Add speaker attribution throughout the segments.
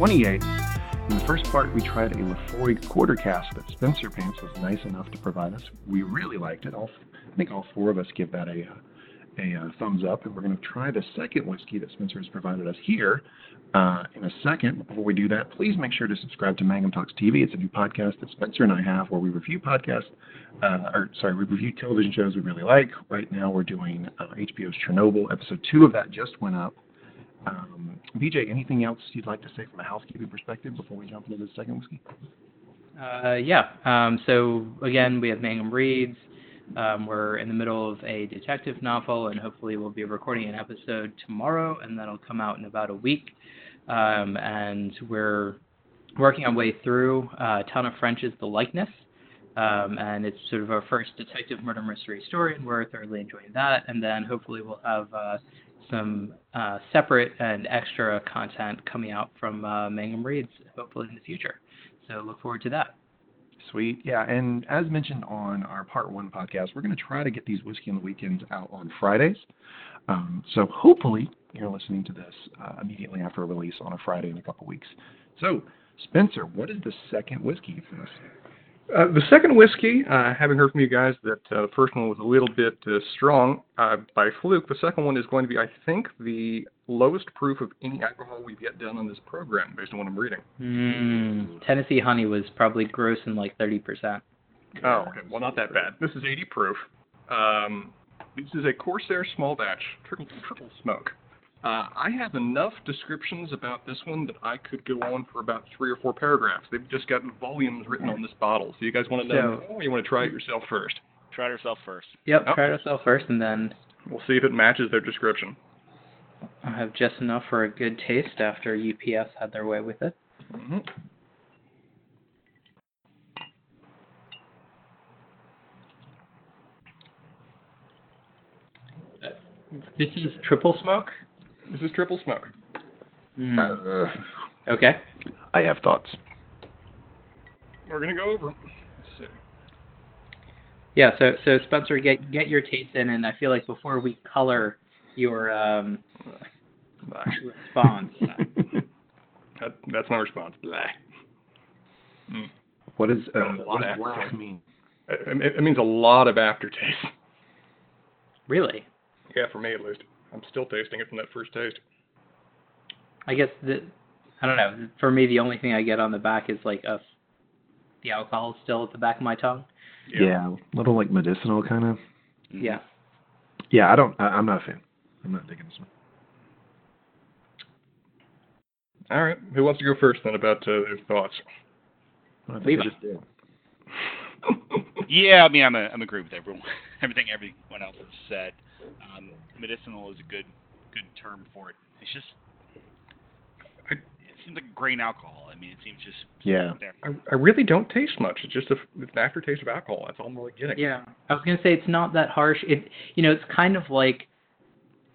Speaker 1: 28. In the first part, we tried a Laphroaig quarter cask that Spencer Pants was nice enough to provide us. We really liked it. All, I think all four of us give that a, a, a thumbs up, and we're going to try the second whiskey that Spencer has provided us here uh, in a second. Before we do that, please make sure to subscribe to Mangum Talks TV. It's a new podcast that Spencer and I have where we review podcasts, uh, or sorry, we review television shows we really like. Right now, we're doing uh, HBO's Chernobyl. Episode two of that just went up. Um, BJ, anything else you'd like to say from a housekeeping perspective before we jump into the second whiskey?
Speaker 2: Uh, yeah. Um, so again, we have Mangum Reads. Um, we're in the middle of a detective novel, and hopefully we'll be recording an episode tomorrow, and that'll come out in about a week. Um, and we're working our way through uh, Tana French's The Likeness. Um, and it's sort of our first detective murder mystery story, and we're thoroughly enjoying that. And then hopefully we'll have uh, some uh, separate and extra content coming out from uh, Mangum Reads, hopefully in the future. So look forward to that.
Speaker 1: Sweet. Yeah. And as mentioned on our part one podcast, we're going to try to get these Whiskey on the Weekends out on Fridays. Um, so hopefully you're listening to this uh, immediately after a release on a Friday in a couple weeks. So, Spencer, what is the second whiskey for us?
Speaker 3: Uh, the second whiskey, uh, having heard from you guys that uh, the first one was a little bit uh, strong uh, by fluke, the second one is going to be, I think, the lowest proof of any alcohol we've yet done on this program, based on what I'm reading.
Speaker 2: Mm, Tennessee Honey was probably gross in like 30%.
Speaker 3: Oh, okay. Well, not that bad. This is 80 proof. Um, this is a Corsair small batch, triple, triple smoke. Uh, I have enough descriptions about this one that I could go on for about three or four paragraphs. They've just got volumes written on this bottle. So you guys want to know,
Speaker 2: So-
Speaker 3: or you want to try it yourself first?
Speaker 4: Try it yourself first.
Speaker 2: Yep,
Speaker 3: Oh.
Speaker 2: try it yourself first, and then
Speaker 3: We'll see if it matches their description.
Speaker 2: I'll have just enough for a good taste after UPS had their way with it.
Speaker 3: hmm
Speaker 2: This is triple smoke?
Speaker 3: This is triple smoke.
Speaker 2: Mm.
Speaker 1: Uh,
Speaker 2: Okay.
Speaker 1: I have thoughts.
Speaker 3: We're gonna go over. Let's see.
Speaker 2: Yeah, so so Spencer, get get your taste in, and I feel like before we color your um, response,
Speaker 3: That, that's my response. Blah. Mm.
Speaker 1: What does uh, what does black
Speaker 3: aftertaste.
Speaker 1: mean?
Speaker 3: It, it, it means a lot of aftertaste.
Speaker 2: really,
Speaker 3: Yeah, for me at least. I'm still tasting it from that first taste.
Speaker 2: I guess the I don't know. For me, the only thing I get on the back is like a the alcohol is still at the back of my tongue.
Speaker 1: Yeah, a little like medicinal kind of.
Speaker 4: Mhm.
Speaker 2: Yeah.
Speaker 1: Yeah, I don't. I, I'm not a fan. I'm not digging this one.
Speaker 3: All right. Who wants to go first then about uh, their thoughts?
Speaker 1: I
Speaker 2: Levi.
Speaker 1: I just did.
Speaker 4: Yeah, I mean, I'm a, I'm agree with everyone, everything everyone else has said. Um, medicinal is a good good term for it. It's just it seems like grain alcohol. I mean, it seems just
Speaker 1: Yeah.
Speaker 4: there.
Speaker 3: I, I really don't taste much. It's just a, it's an aftertaste of alcohol. That's all I'm really getting.
Speaker 2: Yeah, I was gonna say it's not that harsh. It you know it's kind of like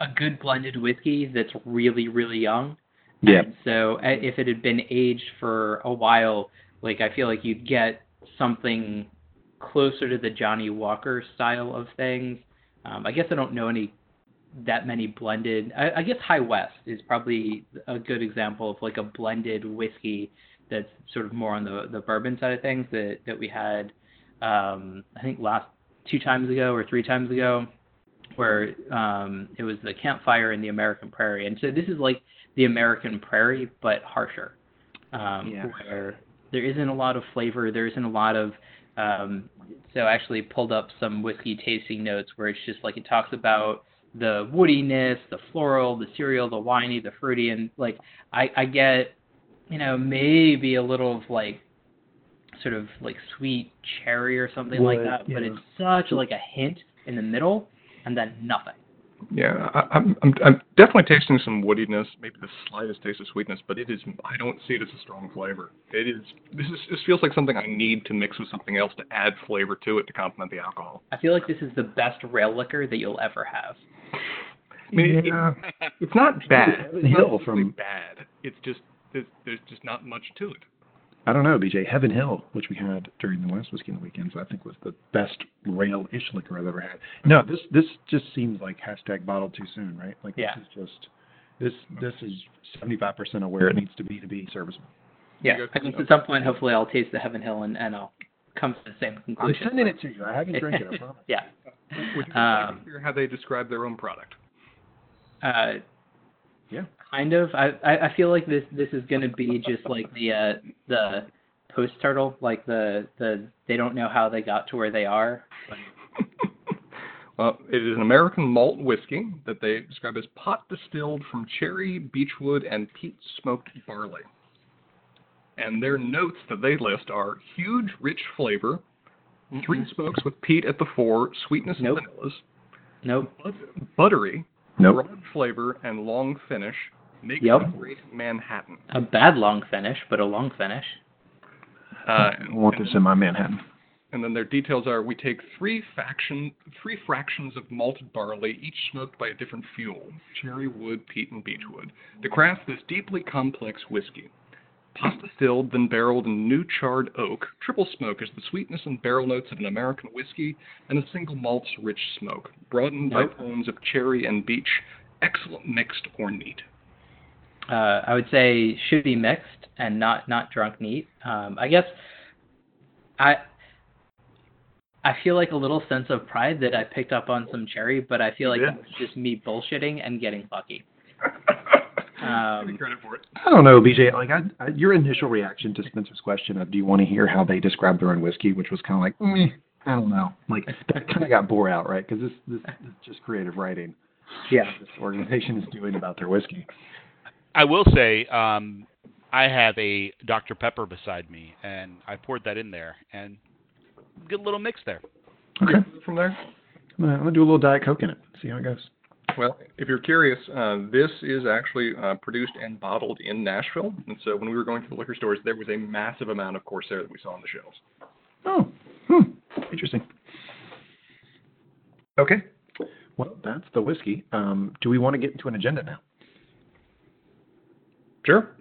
Speaker 2: a good blended whiskey that's really really young.
Speaker 1: Yeah.
Speaker 2: And so uh, if it had been aged for a while, like I feel like you'd get something closer to the Johnnie Walker style of things. Um, I guess I don't know any that many blended. I, I guess High West is probably a good example of like a blended whiskey that's sort of more on the the bourbon side of things that that we had. Um, I think last two times ago or three times ago, where um, it was the campfire in the American Prairie, and so this is like the American Prairie but harsher, um,
Speaker 1: Yeah.
Speaker 2: where there isn't a lot of flavor, there isn't a lot of um, so I actually pulled up some whiskey tasting notes where it's just like it talks about the woodiness, the floral, the cereal, the winey, the fruity, and like I, I get, you know, maybe a little of like sort of like sweet cherry or something like
Speaker 1: Wood,
Speaker 2: that, but it's such like a hint in the middle and then nothing.
Speaker 3: Yeah, I, I'm, I'm I'm definitely tasting some woodiness, maybe the slightest taste of sweetness, but it is I don't see it as a strong flavor. It is this is this feels like something I need to mix with something else to add flavor to it to complement the alcohol.
Speaker 2: I feel like this is the best rail liquor that you'll ever have.
Speaker 3: I mean, it-
Speaker 1: yeah.
Speaker 3: It's not bad.
Speaker 1: Heaven
Speaker 3: It's not
Speaker 1: Hill
Speaker 3: really
Speaker 1: from-
Speaker 3: bad. It's just there's, there's just not much to it.
Speaker 1: I don't know, BJ. Heaven Hill, which we had during the last whiskey in the weekends, I think was the best rail-ish liquor I've ever had. No, this this just seems like hashtag bottled too soon, right? Like
Speaker 2: Yeah.
Speaker 1: this is just This this is 75% of where it needs to be to be serviceable.
Speaker 2: Yeah, I think at some point, hopefully, I'll taste the Heaven Hill and, and I'll come to the same conclusion.
Speaker 1: I'm sending it to you. I haven't drank it. I promise.
Speaker 2: yeah.
Speaker 3: Would you
Speaker 2: Um,
Speaker 3: like to hear how they describe their own product?
Speaker 2: Uh,
Speaker 1: Yeah.
Speaker 2: kind of. I, I feel like this this is gonna be just like the uh the post turtle, like the the they don't know how they got to where they are.
Speaker 3: well, it is an American malt whiskey that they describe as pot distilled from cherry, beechwood, and peat smoked barley. And their notes that they list are huge, rich flavor, three smokes with peat at the fore, sweetness
Speaker 2: Nope.
Speaker 3: and vanillas,
Speaker 2: Nope.
Speaker 3: but- buttery,
Speaker 1: Nope.
Speaker 3: broad flavor, and long finish. Makes
Speaker 2: Yep.
Speaker 3: a great Manhattan.
Speaker 2: A bad long finish, but a long finish.
Speaker 3: Uh,
Speaker 1: I want this in my Manhattan.
Speaker 3: And then their details are: we take three faction, three fractions of malted barley, each smoked by a different fuel: cherry wood, peat, and beechwood, to craft this deeply complex whiskey. Pot filled, then barreled in new charred oak. Triple smoke is the sweetness and barrel notes of an American whiskey, and a single malt's rich smoke, broadened by tones of cherry and beech. Excellent mixed or neat.
Speaker 2: Uh, I would say should be mixed and not not drunk neat. Um, I guess I I feel like a little sense of pride that I picked up on some cherry, but I feel like
Speaker 3: Yeah.
Speaker 2: it just me bullshitting and getting lucky.
Speaker 3: Give
Speaker 2: Um,
Speaker 3: credit for it.
Speaker 1: I don't know, BJ. Like, I, I, your initial reaction to Spencer's question of, "Do you want to hear how they describe their own whiskey?" which was kind of like, mm, I don't know. Like that kind of got bore out, right? Because this, this is just creative writing.
Speaker 2: yeah.
Speaker 1: This organization is doing about their whiskey.
Speaker 4: I will say, um, I have a Dr. Pepper beside me, and I poured that in there, and good little mix there.
Speaker 1: Okay,
Speaker 3: From there.
Speaker 1: I'm gonna, I'm gonna do a little diet coke in it. See how it goes.
Speaker 3: Well, if you're curious, uh, this is actually uh, produced and bottled in Nashville. And so when we were going to the liquor stores, there was a massive amount of Corsair that we saw on the shelves.
Speaker 1: Oh, hmm, interesting. Okay. Well, that's the whiskey. Um, do we want to get into an agenda now?
Speaker 3: Sure.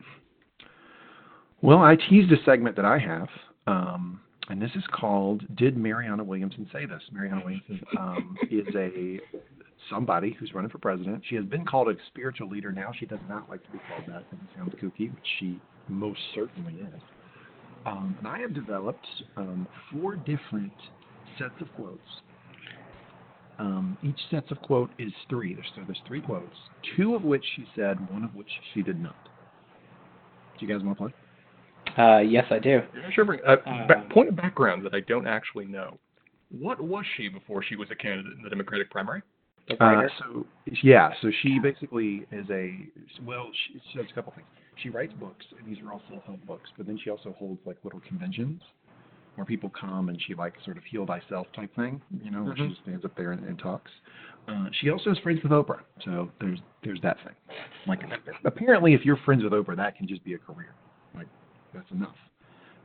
Speaker 1: Well, I teased a segment that I have, um, and this is called "Did Marianne Williamson Say This?" Marianne Williamson um, is a somebody who's running for president. She has been called a spiritual leader. Now she does not like to be called that. It sounds kooky, which she most certainly is. Um, and I have developed um, four different sets of quotes. Um, each set of quote is three. There's, so there's three quotes, two of which she said, one of which she did not. Do you guys want to play?
Speaker 2: Uh, yes, I do.
Speaker 3: Sure. bring- Uh,
Speaker 2: Um,
Speaker 3: ba- point of background that I don't actually know. What was she before she was a candidate in the Democratic primary?
Speaker 1: Uh, so yeah, so she basically is a well, she, she does a couple things. She writes books, and these are all self-help books. But then she also holds like little conventions where people come, and she like sort of heal thyself type thing, you know, where she
Speaker 3: Mhm.
Speaker 1: just stands up there and, and talks. Uh, she also is friends with Oprah, so there's there's that thing. Like apparently, if you're friends with Oprah, that can just be a career. Like that's enough.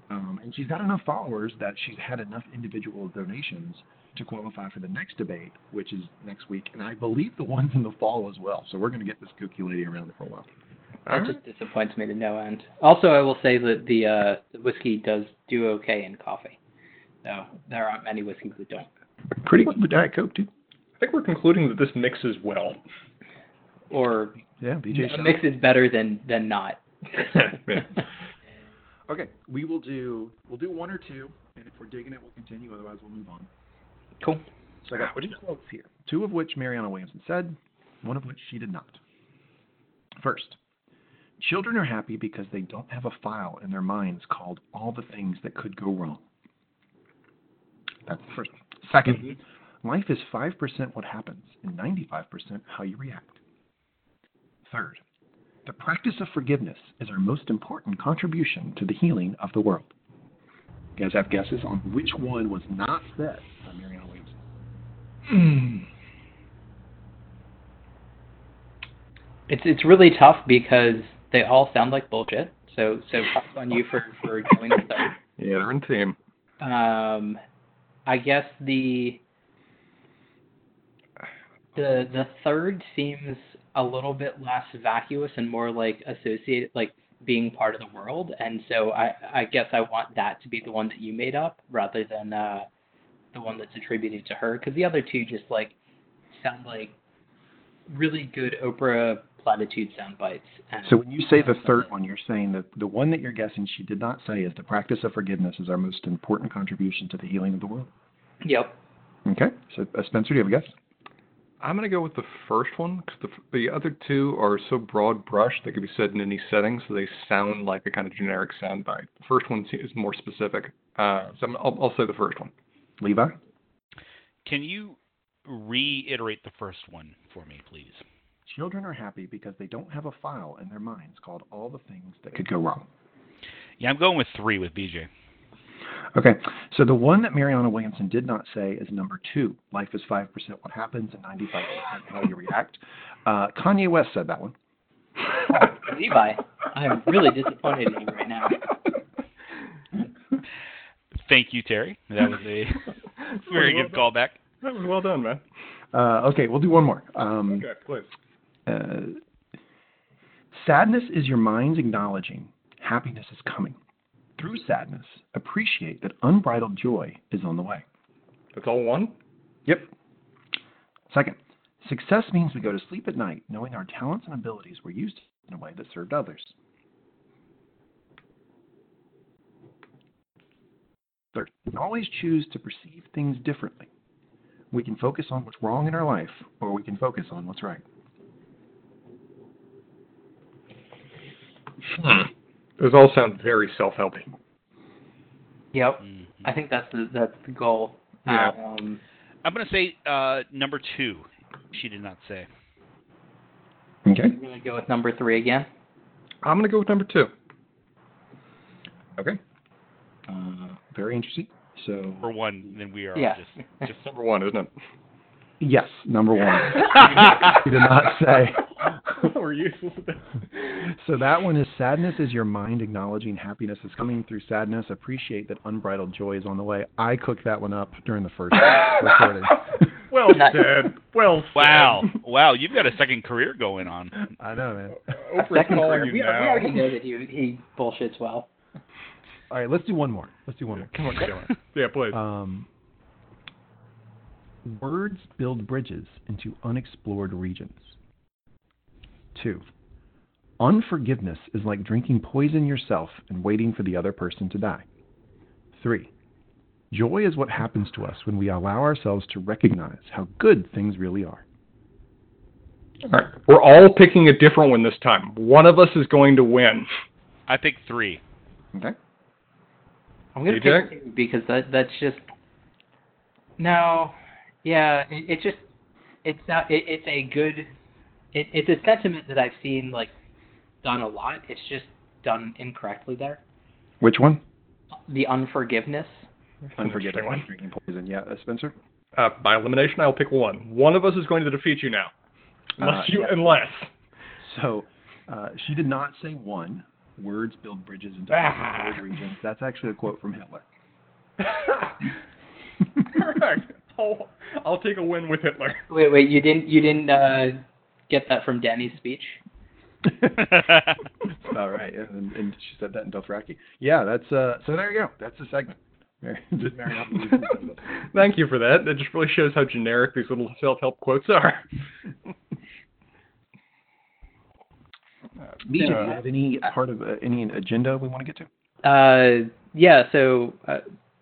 Speaker 1: Um, and she's got enough followers that she's had enough individual donations to qualify for the next debate, which is next week, and I believe the one's in the fall as well. So we're going to get this kooky lady around for a while.
Speaker 2: That just disappoints me to no end. Also, I will say that the uh, the whiskey does do okay in coffee. So there aren't many whiskeys that don't.
Speaker 1: Pretty good with Diet Coke too.
Speaker 3: I think we're concluding that this mixes well.
Speaker 2: Or
Speaker 1: Yeah, BJ.
Speaker 2: a
Speaker 1: Shell.
Speaker 2: mix is better than than not.
Speaker 3: Yeah.
Speaker 1: Okay, we will do we'll do one or two, and if we're digging it, we'll continue. Otherwise, we'll move on.
Speaker 2: Cool.
Speaker 1: So I got three quotes here, two of which Marianne Williamson said, one of which she did not. First, children are happy because they don't have a file in their minds called all the things that could go wrong. That's the first one. 2nd life is 5% what happens and 95% how you react. Third, the practice of forgiveness is our most important contribution to the healing of the world. You guys have guesses on which one was not said Williamson?
Speaker 2: It's it's really tough because they all sound like bullshit. So so props on you for for going with third.
Speaker 3: Yeah, they're in theme.
Speaker 2: Um, I guess the the the third seems a little bit less vacuous and more like associated, like being part of the world. And so I I guess I want that to be the one that you made up rather than uh, the one that's attributed to her, because the other two just like sound like really good Oprah platitude sound bites. And,
Speaker 1: So when you say the third one, you're saying that the one that you're guessing she did not say is the practice of forgiveness is our most important contribution to the healing of the world.
Speaker 2: Yep.
Speaker 1: Okay. So uh, Spencer, do you have a guess?
Speaker 3: I'm gonna go with the first one because the the other two are so broad brush they could be said in any setting, so they sound like a kind of generic soundbite. The first one is more specific, uh, so I'm, I'll, I'll say the first one.
Speaker 1: Levi?
Speaker 4: Can you reiterate the first one for me, please?
Speaker 1: Children are happy because they don't have a file in their minds called all the things that could go wrong.
Speaker 4: Yeah, I'm going with three with BJ.
Speaker 1: Okay, so the one that Marianne Williamson did not say is number two. Life is 5% what happens and 95% how you react. Uh, Kanye West said that one.
Speaker 2: Levi, I'm really disappointed in you right now.
Speaker 4: Thank you, Terry. That was a very good callback.
Speaker 3: That was well done, man.
Speaker 1: Uh, okay, we'll do one more. Um,
Speaker 3: Okay, please.
Speaker 1: uh, sadness is your mind's acknowledging happiness is coming. Through sadness, appreciate that unbridled joy is on the way.
Speaker 3: That's all one.
Speaker 1: Yep. Second, success means we go to sleep at night knowing our talents and abilities were used in a way that served others. Third, we can always choose to perceive things differently. We can focus on what's wrong in our life, or we can focus on what's right.
Speaker 3: Those all sound very self-helping.
Speaker 2: Yep.
Speaker 4: Mhm.
Speaker 2: I think that's the that's the goal.
Speaker 3: Yeah.
Speaker 2: Um,
Speaker 4: I'm going to say uh, number two. She did not say.
Speaker 1: Okay.
Speaker 2: I'm gonna go with number three again.
Speaker 3: I'm gonna go with number two.
Speaker 1: Okay. Uh, very interesting. So,
Speaker 4: For one, then we are
Speaker 2: Yeah.
Speaker 4: just.
Speaker 3: Just number one, isn't it?
Speaker 1: yes, number one. he did not say.
Speaker 3: We're useless.
Speaker 1: So that one is sadness is your mind acknowledging happiness is coming through sadness. Appreciate that unbridled joy is on the way. I cooked that one up during the first recording.
Speaker 3: Well
Speaker 2: Nice.
Speaker 3: said. Well said.
Speaker 4: Wow. wow, you've got a second career going on.
Speaker 1: I know, man.
Speaker 3: Oprah's
Speaker 2: Second
Speaker 3: calling
Speaker 2: career.
Speaker 3: you
Speaker 2: we, we already know that he he bullshits well.
Speaker 1: All right, let's do one more. Let's do one more.
Speaker 3: Come on, come on. Yeah, please.
Speaker 1: Um, words build bridges into unexplored regions. Two, unforgiveness is like drinking poison yourself and waiting for the other person to die. Three, joy is what happens to us when we allow ourselves to recognize how good things really are.
Speaker 3: All right. We're all picking a different one this time. One of us is going to win.
Speaker 4: I pick three.
Speaker 1: Okay.
Speaker 2: I'm gonna
Speaker 3: DJ?
Speaker 2: pick two because that that's just no, yeah. It, it just it's not. It, it's a good. It, it's a sentiment that I've seen like done a lot. It's just done incorrectly there.
Speaker 1: Which one?
Speaker 2: The unforgiveness.
Speaker 3: Unforgiving one.
Speaker 1: Drinking poison. Yeah, uh, Spencer.
Speaker 3: Uh, by elimination, I'll pick one. One of us is going to defeat you now. Unless
Speaker 1: Uh,
Speaker 3: you,
Speaker 1: yeah.
Speaker 3: unless.
Speaker 1: So uh, she did not say one. Words build bridges into
Speaker 3: Ah.
Speaker 1: regions. That's actually a quote from Hitler.
Speaker 3: Correct. I'll, I'll take a win with Hitler.
Speaker 2: Wait, wait. You didn't. You didn't uh, get that from Danny's speech.
Speaker 1: All right, yeah, and, and she said that in Dothraki. Yeah, that's uh. So there you go. That's the segment. Mary, just Mary Hopkins says it.
Speaker 3: Thank you for that. That just really shows how generic these little self-help quotes are.
Speaker 1: BJ, do you have any part of uh, any agenda we want to get to?
Speaker 2: Uh, yeah. So uh,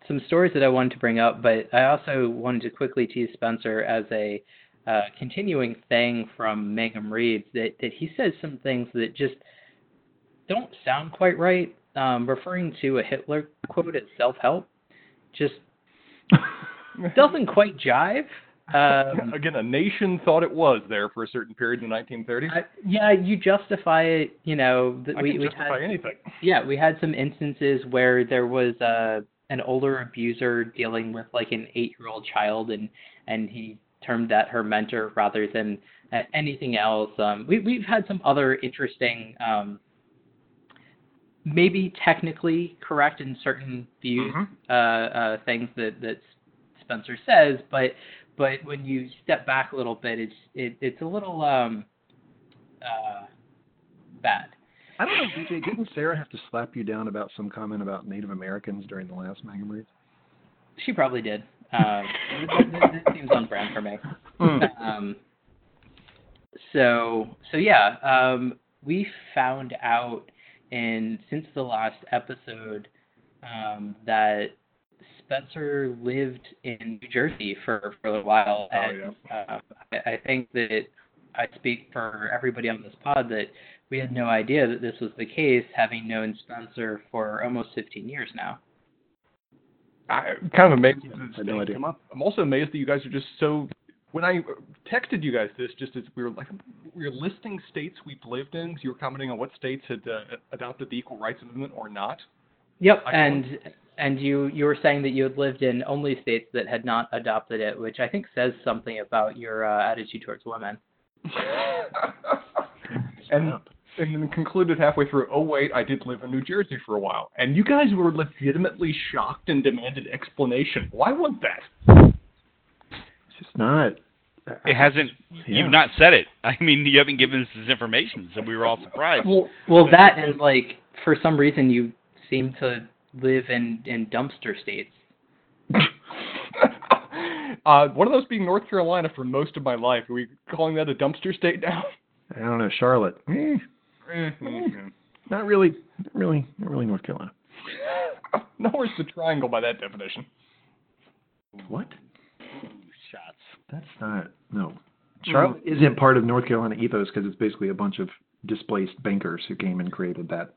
Speaker 2: some stories that I wanted to bring up, but I also wanted to quickly tease Spencer as a uh, continuing thing from Mangum Reed that that he says some things that just don't sound quite right. Um, referring to a Hitler quote as self-help, just doesn't quite jive. Um,
Speaker 3: Again, a nation thought it was there for a certain period in the 1930s.
Speaker 2: I, yeah, you justify it. You know, that
Speaker 3: I
Speaker 2: we
Speaker 3: can
Speaker 2: we
Speaker 3: justify
Speaker 2: had
Speaker 3: anything.
Speaker 2: yeah, we had some instances where there was uh, an older abuser dealing with like an eight-year-old child, and and he termed that her mentor rather than uh, anything else. Um, we we've had some other interesting, um, maybe technically correct in certain views,
Speaker 3: Mhm.
Speaker 2: uh, uh, things that that Spencer says, but but when you step back a little bit, it's it, it's a little um, uh, bad.
Speaker 1: I don't know, DJ. Didn't Sarah have to slap you down about some comment about Native Americans during the last Reads?
Speaker 2: She probably did. Um, this, this, this seems on brand for me.
Speaker 3: Hmm.
Speaker 2: Um, so so yeah, um, we found out and since the last episode um, that Spencer lived in New Jersey for, for a while,
Speaker 3: Oh,
Speaker 2: and uh, I, I think that I speak for everybody on this pod that we had no idea that this was the case, having known Spencer for almost 15 years now.
Speaker 3: I'm kind of amazed
Speaker 1: Yeah,
Speaker 3: that this
Speaker 1: no idea.
Speaker 3: come up. I'm also amazed that you guys are just so. When I texted you guys this, just as we were like, we were listing states we've lived in, 'cause you were commenting on what states had uh, adopted the Equal Rights Amendment or not.
Speaker 2: Yep, and and you you were saying that you had lived in only states that had not adopted it, which I think says something about your uh, attitude towards women.
Speaker 3: and and then concluded halfway through, oh wait, I did live in New Jersey for a while. And you guys were legitimately shocked and demanded explanation. Why was that?
Speaker 1: It's just not.
Speaker 4: It hasn't.
Speaker 1: Yeah.
Speaker 4: You've not said it. I mean, you haven't given us this information, so we were all surprised.
Speaker 2: Well, well, that and like for some reason you seem to live in in dumpster states.
Speaker 3: uh, one of those being North Carolina for most of my life. Are we calling that a dumpster state now?
Speaker 1: I don't know, Charlotte. Eh, not really. Not really. Not really North Carolina.
Speaker 3: No, Nowhere's the triangle by that definition.
Speaker 1: What?
Speaker 4: Shots.
Speaker 1: That's not. No. Charlotte isn't part of North Carolina ethos because it's basically a bunch of displaced bankers who came and created that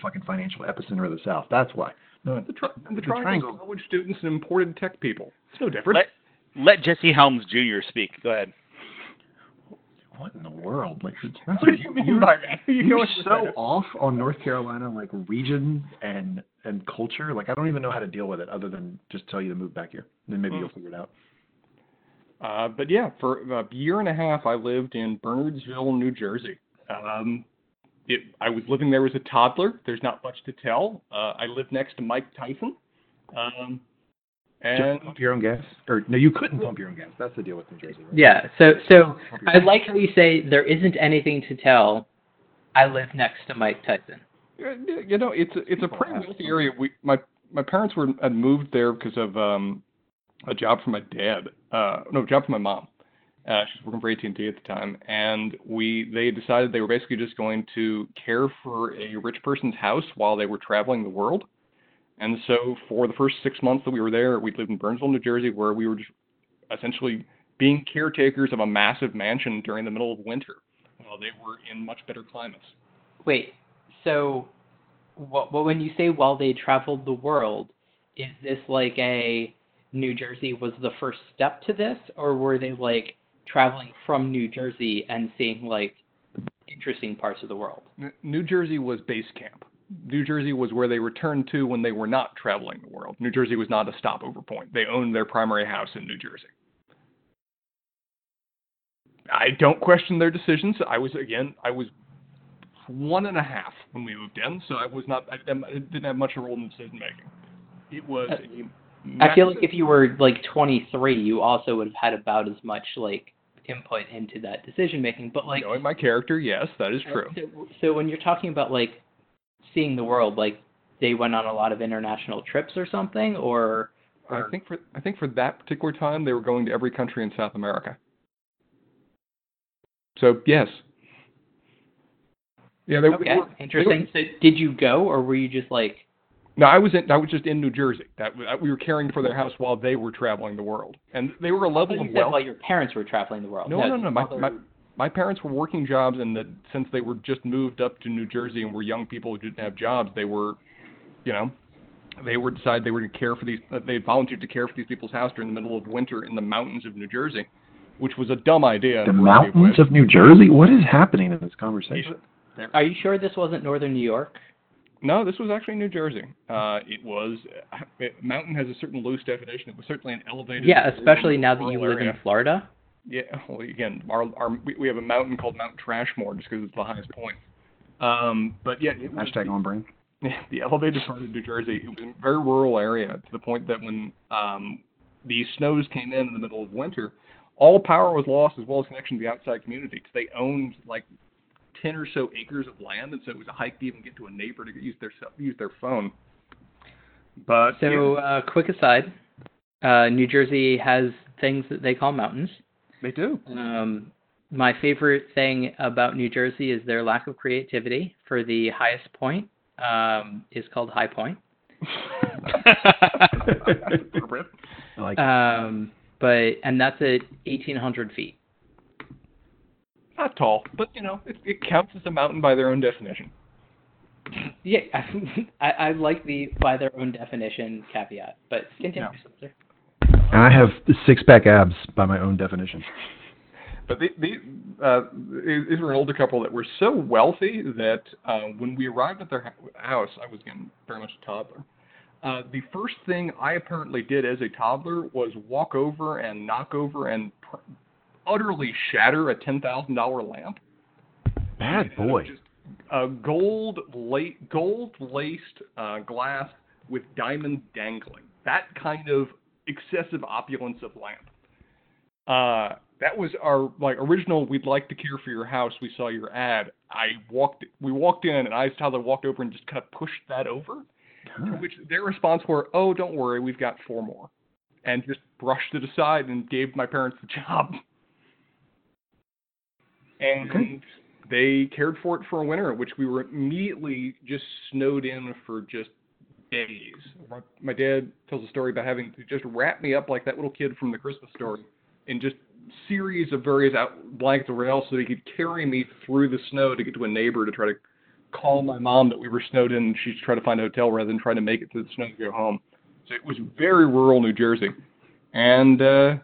Speaker 1: fucking financial epicenter of the South. That's why. No,
Speaker 3: The, tri- the,
Speaker 1: The
Speaker 3: triangle's
Speaker 1: triangle.
Speaker 3: college students and imported tech people. It's no different.
Speaker 4: Let let Jesse Helms Jr. speak. Go ahead.
Speaker 1: what in the world? Like,
Speaker 3: what do you mean by that? You
Speaker 1: You're so
Speaker 3: that.
Speaker 1: off on North Carolina, like region and and culture. Like I don't even know how to deal with it, other than just tell you to move back here. Then maybe
Speaker 3: Hmm.
Speaker 1: you'll figure it out.
Speaker 3: Uh, but yeah, for a year and a half, I lived in Bernardsville, New Jersey. Um, it, I was living there as a toddler. There's not much to tell. Uh, I lived next to Mike Tyson. Um, and
Speaker 1: pump your own gas, or no, you couldn't pump your own gas. That's the deal with New Jersey, right?
Speaker 2: Yeah. So so I like how you say there isn't anything to tell. I live next to Mike Tyson.
Speaker 3: you know, it's a, it's a pretty wealthy area. We my my parents were had moved there because of um, a job for my dad. Uh, no, job for my mom. Uh, she was working for AT&T at the time, and we they decided they were basically just going to care for a rich person's house while they were traveling the world. And so for the first six months that we were there, we lived in Bernardsville, New Jersey, where we were just essentially being caretakers of a massive mansion during the middle of winter, while they were in much better climates.
Speaker 2: Wait. So, what, what when you say while they traveled the world, is this like a New Jersey was the first step to this, or were they like traveling from New Jersey and seeing like interesting parts of the world?
Speaker 3: New Jersey was base camp. New Jersey was where they returned to when they were not traveling the world. New Jersey was not a stopover point. They owned their primary house in New Jersey. I don't question their decisions. I was again, I was one and a half when we moved in, so I was not, I, I didn't have much of a role in decision making. It was.
Speaker 2: Uh,
Speaker 3: a
Speaker 2: I feel like if you were like 23, you also would have had about as much like input into that decision making. But like,
Speaker 3: knowing my character, yes, that is uh, true.
Speaker 2: So, so when you're talking about like seeing the world, like they went on a lot of international trips or something, or,
Speaker 3: I think for I think for that particular time they were going to every country in South America. So yes. Yeah, they,
Speaker 2: okay,
Speaker 3: were,
Speaker 2: interesting. So did you go, or were you just like?
Speaker 3: No, I was in. I was just in New Jersey. That that we were caring for their house while they were traveling the world, and they were a
Speaker 2: thought
Speaker 3: level
Speaker 2: you
Speaker 3: of
Speaker 2: said
Speaker 3: wealth.
Speaker 2: while your parents were traveling the world.
Speaker 3: No, no, no. My,
Speaker 2: other-
Speaker 3: my my parents were working jobs, and that since they were just moved up to New Jersey and were young people who didn't have jobs, they were, you know, they were decided they were to care for these. Uh, they had volunteered to care for these people's house during the middle of winter in the mountains of New Jersey, which was a dumb idea.
Speaker 1: The
Speaker 3: in a variety of
Speaker 1: mountains of New Jersey. What is happening in this conversation?
Speaker 2: Are you sure this wasn't northern New York?
Speaker 3: No, this was actually New Jersey. Uh, it was uh, it, mountain has a certain loose definition. It was certainly an elevated.
Speaker 2: Yeah, especially now that you
Speaker 3: rural
Speaker 2: live
Speaker 3: area.
Speaker 2: in Florida.
Speaker 3: Yeah, well, again, our, our we, we have a mountain called Mount Trashmore just because it's the highest point. Um, but yeah, it was
Speaker 1: Hashtag on brand.
Speaker 3: Yeah, the elevated part of New Jersey. It was a very rural area to the point that when um, the snows came in in the middle of winter, all power was lost as well as connection to the outside community. 'cause they owned like ten or so acres of land, and so it was a hike to even get to a neighbor to use their use their phone. But
Speaker 2: So,
Speaker 3: yeah,
Speaker 2: uh, quick aside, uh, New Jersey has things that they call mountains.
Speaker 3: they do.
Speaker 2: Um, my favorite thing about New Jersey is their lack of creativity. For the highest point, um, is called High Point.
Speaker 3: Appropriate.
Speaker 1: I like
Speaker 2: Um, but and that's at 1,800 feet.
Speaker 3: Not tall, but you know, it, it counts as a mountain by their own definition.
Speaker 2: Yeah, I, I like the by their own definition caveat, but continue. Spencer.
Speaker 1: and I have six pack abs by my own definition.
Speaker 3: But the, the, uh, these were an older couple that were so wealthy that uh, when we arrived at their house, I was again very much a toddler. Uh, the first thing I apparently did as a toddler was walk over and knock over and pr- utterly shatter a ten thousand dollar lamp.
Speaker 1: Bad boy.
Speaker 3: Just a gold la- gold laced uh, glass with diamonds dangling. That kind of excessive opulence of lamp. Uh, that was our like original. We'd like to care for your house. We saw your ad. I walked. We walked in, and I as Tyler walked over and just kind of pushed that over. To which their response were, "Oh, don't worry, we've got four more," and just brushed it aside and gave my parents the job. And
Speaker 1: Okay.
Speaker 3: they cared for it for a winter, which we were immediately just snowed in for just days. My, my dad tells a story about having to just wrap me up like that little kid from the Christmas story in just series of various out blankets or else so he could carry me through the snow to get to a neighbor to try to call my mom that we were snowed in and she'd try to find a hotel rather than trying to make it through the snow to go home. So it was very rural New Jersey. And uh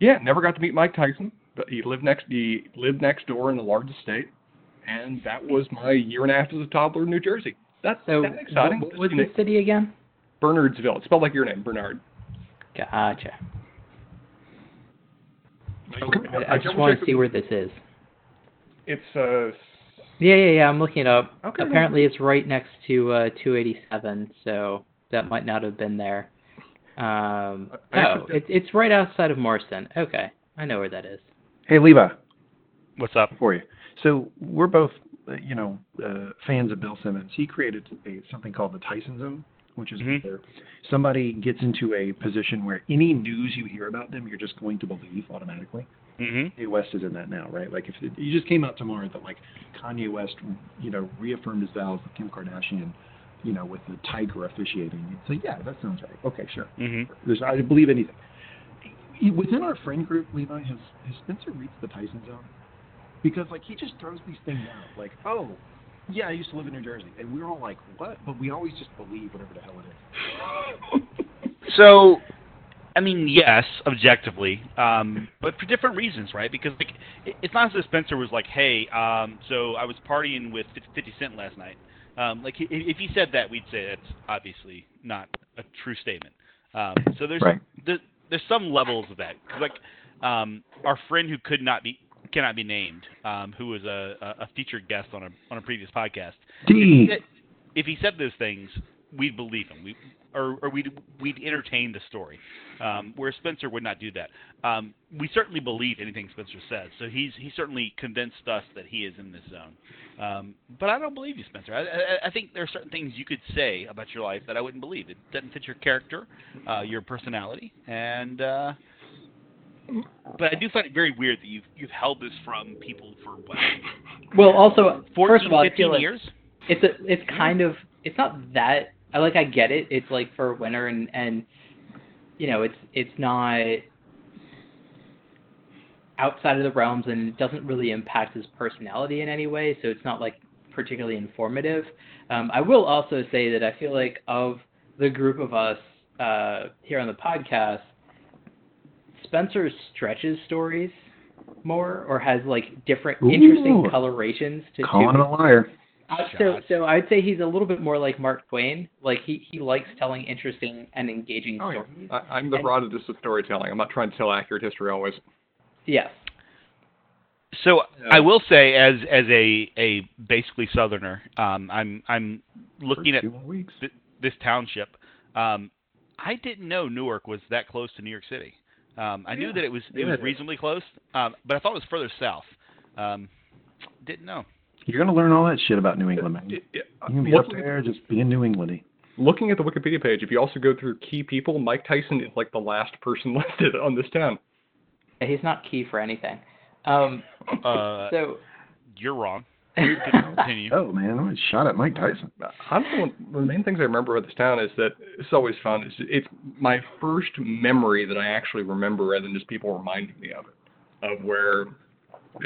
Speaker 3: yeah, never got to meet Mike Tyson, but he lived next he lived next door in the largest state. And that was my year and a half as a toddler in New Jersey. That's
Speaker 2: So,
Speaker 3: that's exciting.
Speaker 2: what, was the city again?
Speaker 3: Bernardsville. It's spelled like your name, Bernard.
Speaker 2: Gotcha.
Speaker 3: Okay.
Speaker 2: I, I just want to see where this is.
Speaker 3: It's uh
Speaker 2: Yeah, yeah, yeah. I'm looking it up.
Speaker 3: Okay.
Speaker 2: Apparently, it's right next to uh, 287, so that might not have been there. Um,
Speaker 3: I-
Speaker 2: oh, it's it's right outside of Morristown. Okay, I know where that is.
Speaker 1: Hey, Levi,
Speaker 4: What's up?
Speaker 1: for you. So we're both, uh, you know, uh, fans of Bill Simmons. He created a, something called the Tyson Zone, which is
Speaker 4: Mhm.
Speaker 1: where somebody gets into a position where any news you hear about them, you're just going to believe automatically.
Speaker 4: hmm
Speaker 1: Kanye West is in that now, right? Like if it, you just came out tomorrow that like Kanye West, you know, reaffirmed his vows with Kim Kardashian, you know, with the tiger officiating. You'd say, yeah, that sounds right. Okay, sure.
Speaker 4: hmm
Speaker 1: There's, I believe anything. Within our friend group, Levi, has, has Spencer reached the Tyson zone? Because like he just throws these things out, like, oh, yeah, I used to live in New Jersey, and we're all like, what? But we always just believe whatever the hell it is.
Speaker 4: So, I mean, yes, objectively, um, but for different reasons, right? Because like, it- it's not as if Spencer was like, "Hey, um, so I was partying with 50 Cent last night." Um, like, if he said that, we'd say that's obviously not a true statement. Um, so there's
Speaker 1: Right.
Speaker 4: there, there's some levels of that. 'Cause, like, um, our friend who could not be cannot be named, um, who was a, a featured guest on a on a previous podcast
Speaker 1: D.
Speaker 4: that- if he said those things, we'd believe him. We or, or we'd we'd entertain the story. Um, where Spencer would not do that. Um, we certainly believe anything Spencer says, so he's he certainly convinced us that he is in this zone. Um, but I don't believe you, Spencer. I, I, I think there are certain things you could say about your life that I wouldn't believe. It doesn't fit your character, uh, your personality, and. Uh, but I do find it very weird that you've you've held this from people for what
Speaker 2: Well, also,
Speaker 4: 14,
Speaker 2: first of all, I
Speaker 4: 15
Speaker 2: feel like
Speaker 4: years.
Speaker 2: it's a it's kind of it's not that I like I get it. It's like for winter and and you know it's it's not outside of the realms and it doesn't really impact his personality in any way. So it's not like particularly informative. Um, I will also say that I feel like of the group of us uh, here on the podcast, Spencer stretches stories more or has like different interesting colorations to
Speaker 1: Calling him a liar.
Speaker 2: Uh, so, so I'd say he's a little bit more like Mark Twain. Like he, he likes telling interesting and engaging
Speaker 3: Oh yeah.
Speaker 2: stories.
Speaker 3: I, I'm the
Speaker 2: And-
Speaker 3: Herodotus of storytelling. I'm not trying to tell accurate history always.
Speaker 2: Yes.
Speaker 4: So
Speaker 3: Yeah.
Speaker 4: I will say, as as a a basically Southerner, um, I'm I'm looking at
Speaker 1: weeks.
Speaker 4: th- this township. Um, I didn't know Newark was that close to New York City. Um, I knew that it was it
Speaker 1: Yeah,
Speaker 4: was reasonably close, um, but I thought it was further south. Um, didn't know.
Speaker 1: You're gonna learn all that shit about New England, man.
Speaker 3: It- it-
Speaker 1: You can be up there just being New Englandy.
Speaker 3: looking at the Wikipedia page, if you also go through key people, Mike Tyson is like the last person listed on this town.
Speaker 2: Yeah, He's not key for anything. Um,
Speaker 4: Uh,
Speaker 2: so
Speaker 4: you're wrong. Continue.
Speaker 1: Oh man, I was shot at Mike Tyson.
Speaker 3: Honestly, one one of the main things I remember about this town is that it's always fun. It's, it's my first memory that I actually remember, rather than just people reminding me of it, of where,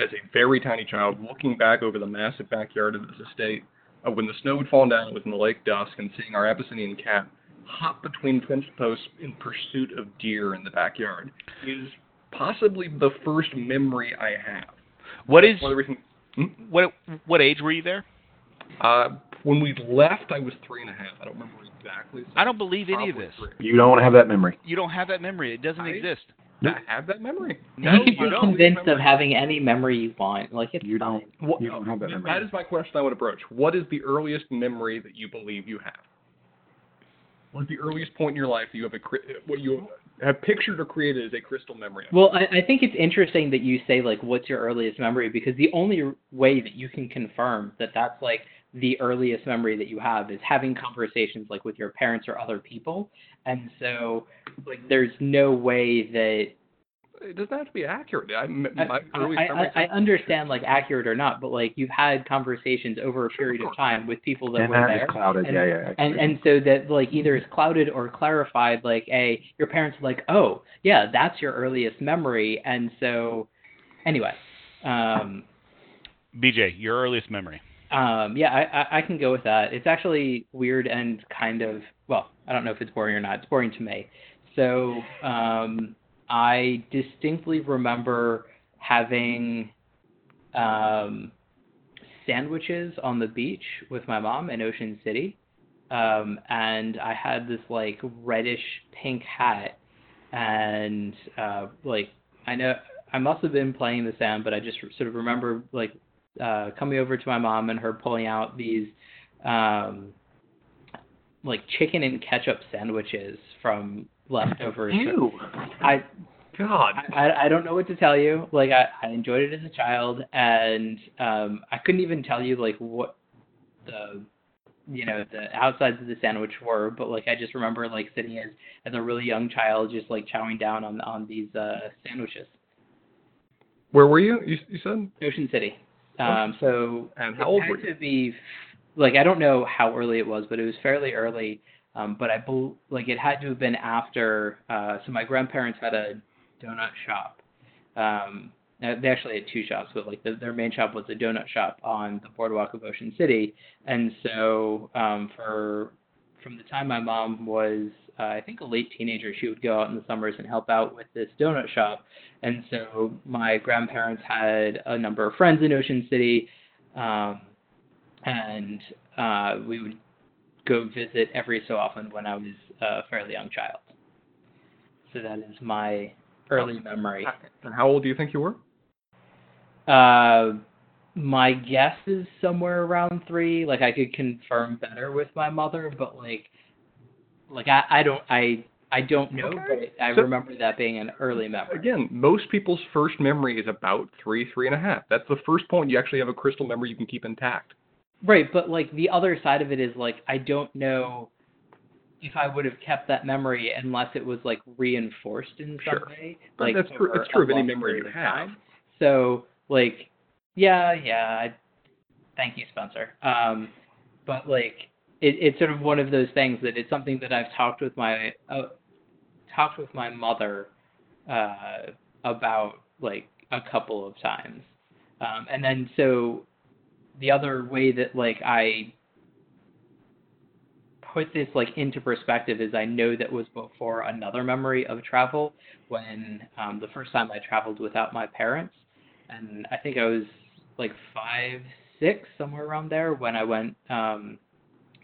Speaker 3: as a very tiny child, looking back over the massive backyard of this estate, of when the snow had fallen down, it was in the lake dusk, and seeing our Abyssinian cat hop between fence posts in pursuit of deer in the backyard is possibly the first memory I have.
Speaker 4: What is
Speaker 3: One of the reasons-
Speaker 4: what what age were you there?
Speaker 3: Uh, when we left, I was three and a half. I don't remember exactly. so
Speaker 4: I don't believe any of this.
Speaker 3: three.
Speaker 1: You don't have that memory.
Speaker 4: You don't have that memory. It doesn't
Speaker 3: I-
Speaker 4: exist.
Speaker 3: I have that memory.
Speaker 4: No,
Speaker 2: you
Speaker 4: you
Speaker 2: can be
Speaker 4: don't.
Speaker 2: convinced of having any memory you want. Like it's
Speaker 1: You don't.
Speaker 3: What,
Speaker 1: You don't have that memory.
Speaker 3: That is my question I would approach. What is the earliest memory that you believe you have? What is the earliest point in your life that you have a what you have pictured or created as a crystal memory?
Speaker 2: Well, I, I think it's interesting that you say like, "What's your earliest memory?" Because the only way that you can confirm that that's like the earliest memory that you have is having conversations like with your parents or other people, and so like there's no way that
Speaker 3: it doesn't have to be accurate. I, my
Speaker 2: I, I. I, I understand like accurate or not, but like you've had conversations over a period of
Speaker 3: course.
Speaker 2: time with people that
Speaker 1: and
Speaker 2: were
Speaker 1: that
Speaker 2: there.
Speaker 1: is clouded.
Speaker 2: and-
Speaker 1: yeah, yeah.
Speaker 2: and and so that like either is clouded or clarified like a your parents are like oh yeah that's your earliest memory and so anyway um
Speaker 4: BJ, your earliest memory.
Speaker 2: Um yeah I, I can go with that. It's actually weird and kind of well i don't know if it's boring or not. It's boring to me. So um i distinctly remember having um sandwiches on the beach with my mom in ocean city. Um, and I had this like reddish pink hat, and uh, like I know I must have been playing the sound, but I just sort of remember like uh, coming over to my mom and her pulling out these um, like chicken and ketchup sandwiches from leftovers.
Speaker 1: Ew.
Speaker 2: I
Speaker 3: God.
Speaker 2: I, I don't know what to tell you. Like I, I enjoyed it as a child, and um, I couldn't even tell you like what the you know the outsides of the sandwich were, but like I just remember like sitting as as a really young child, just like chowing down on on these uh, sandwiches.
Speaker 3: Where were you? You, you said?
Speaker 2: Ocean City. Um, so it
Speaker 3: how old
Speaker 2: had
Speaker 3: were you?
Speaker 2: to be like I don't know how early it was, but it was fairly early. Um, but I bel like it had to have been after. Uh, so my grandparents had a donut shop. Um, uh, they actually had two shops, but like the, their main shop was a donut shop on the boardwalk of Ocean City. And so um, for from the time my mom was uh, I think a late teenager, she would go out in the summers and help out with this donut shop. And so my grandparents had a number of friends in Ocean City, um, and uh, we would go visit every so often when I was a fairly young child. So that is my early memory.
Speaker 3: And how old do you think you were?
Speaker 2: Uh, my guess is somewhere around three. Like I could confirm better with my mother, but like, like I, I don't I I don't know,
Speaker 3: Okay.
Speaker 2: but I
Speaker 3: So-
Speaker 2: remember that being an early memory.
Speaker 3: Again, most people's first memory is about three, three and a half. That's the first point you actually have a crystal memory you can keep intact.
Speaker 2: Right, but like the other side of it is like I don't know if I would have kept that memory unless it was like reinforced in some
Speaker 3: Sure.
Speaker 2: way.
Speaker 3: But
Speaker 2: Like
Speaker 3: that's true. It's true of any memory you have.
Speaker 2: So like, yeah, yeah. I, thank you, Spencer. Um, but like, it, it's sort of one of those things that it's something that I've talked with my uh, talked with my mother uh, about like a couple of times, um, and then so the other way that like I put this like into perspective is I know that was before another memory of travel when um, the first time I traveled without my parents, and I think I was like five, six, somewhere around there when I went um,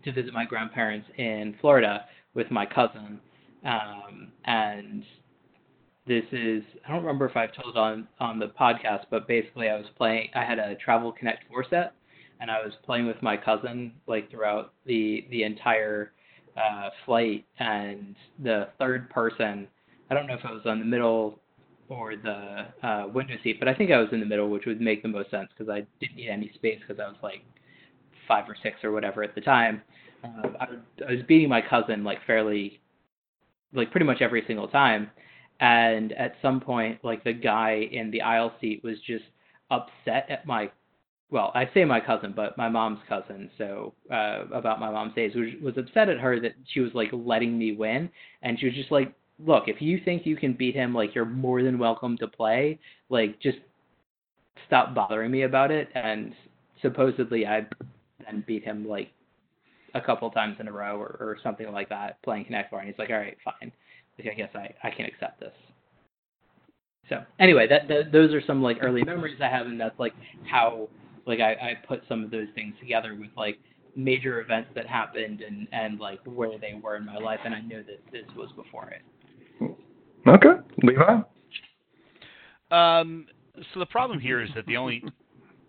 Speaker 2: to visit my grandparents in Florida with my cousin, um, and this is I don't remember if I've told on on the podcast, but basically I was playing. I had a Travel Connect four set, and I was playing with my cousin like throughout the the entire uh, flight. And the third person, I don't know if I was on the middle or the uh, window seat, but I think I was in the middle, which would make the most sense because I didn't need any space because I was like five or six or whatever at the time. Uh, I, I was beating my cousin like fairly, like pretty much every single time, and at some point, like the guy in the aisle seat was just upset at my well, I say my cousin, but my mom's cousin, so uh, about my mom's age, was, was upset at her that she was like letting me win, and she was just like, "Look, if you think you can beat him, like you're more than welcome to play. Like just stop bothering me about it." And supposedly, I then beat him like a couple times in a row or, or something like that, playing Connect Four, and he's like, "All right, fine. Like I guess I I can accept this." So anyway, that, that those are some like early memories I have, and that's like how like I, I put some of those things together with like major events that happened and and like where they were in my life, and I know that this was before it.
Speaker 3: Okay, Levi.
Speaker 4: Um, so the problem here is that the only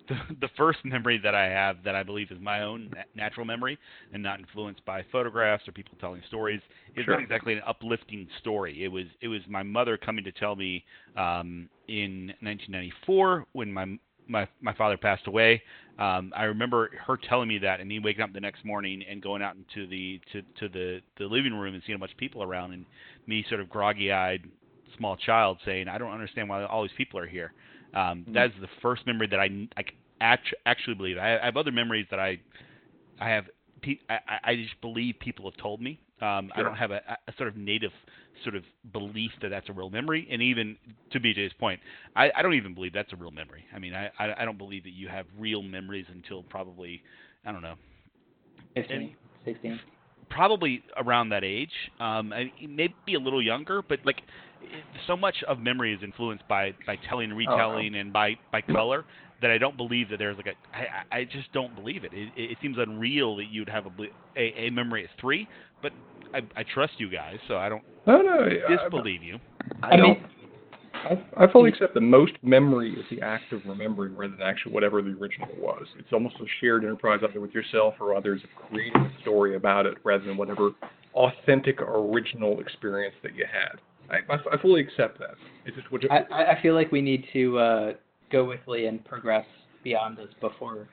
Speaker 4: the, the first memory that I have that I believe is my own natural memory and not influenced by photographs or people telling stories is
Speaker 3: Sure.
Speaker 4: not exactly an uplifting story. It was it was my mother coming to tell me um, in 1994 when my my my father passed away. Um, I remember her telling me that, and me waking up the next morning and going out into the to to the the living room and seeing a bunch of people around, and me sort of groggy-eyed small child saying, "I don't understand why all these people are here." Um,
Speaker 3: Mm-hmm.
Speaker 4: That is the first memory that I, I act, actually believe. I, I have other memories that I I have. I, I- I just believe people have told me. Um, I don't have a, a sort of native sort of belief that that's a real memory. And even to BJ's point, I, I don't even believe that's a real memory. I mean, I, I I don't believe that you have real memories until probably I don't know
Speaker 2: 15, 16.
Speaker 4: Probably around that age. Um, I, maybe a little younger, but like so much of memory is influenced by by telling and retelling and by by color that I don't believe that there's like a I, I I just don't believe it. It, it seems unreal that you'd have a, bel- a a memory at three, but I I trust you guys, so I don't
Speaker 3: No, no. I-
Speaker 4: disbelieve you.
Speaker 3: I,
Speaker 2: I
Speaker 3: don't.
Speaker 2: mean-
Speaker 3: I, I fully accept that most memory is the act of remembering rather than actually whatever the original was. It's almost a shared enterprise either with yourself or others of creating a story about it rather than whatever authentic original experience that you had. I, I, I fully accept that. It's just what
Speaker 2: I, I I feel like we need to uh, go with Lee and progress beyond this before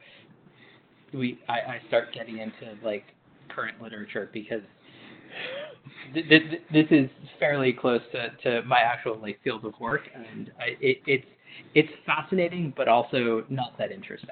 Speaker 2: we I, I start getting into like current literature because this is fairly close to, to my actual like field of work and I, it, it's it's fascinating but also not that interesting.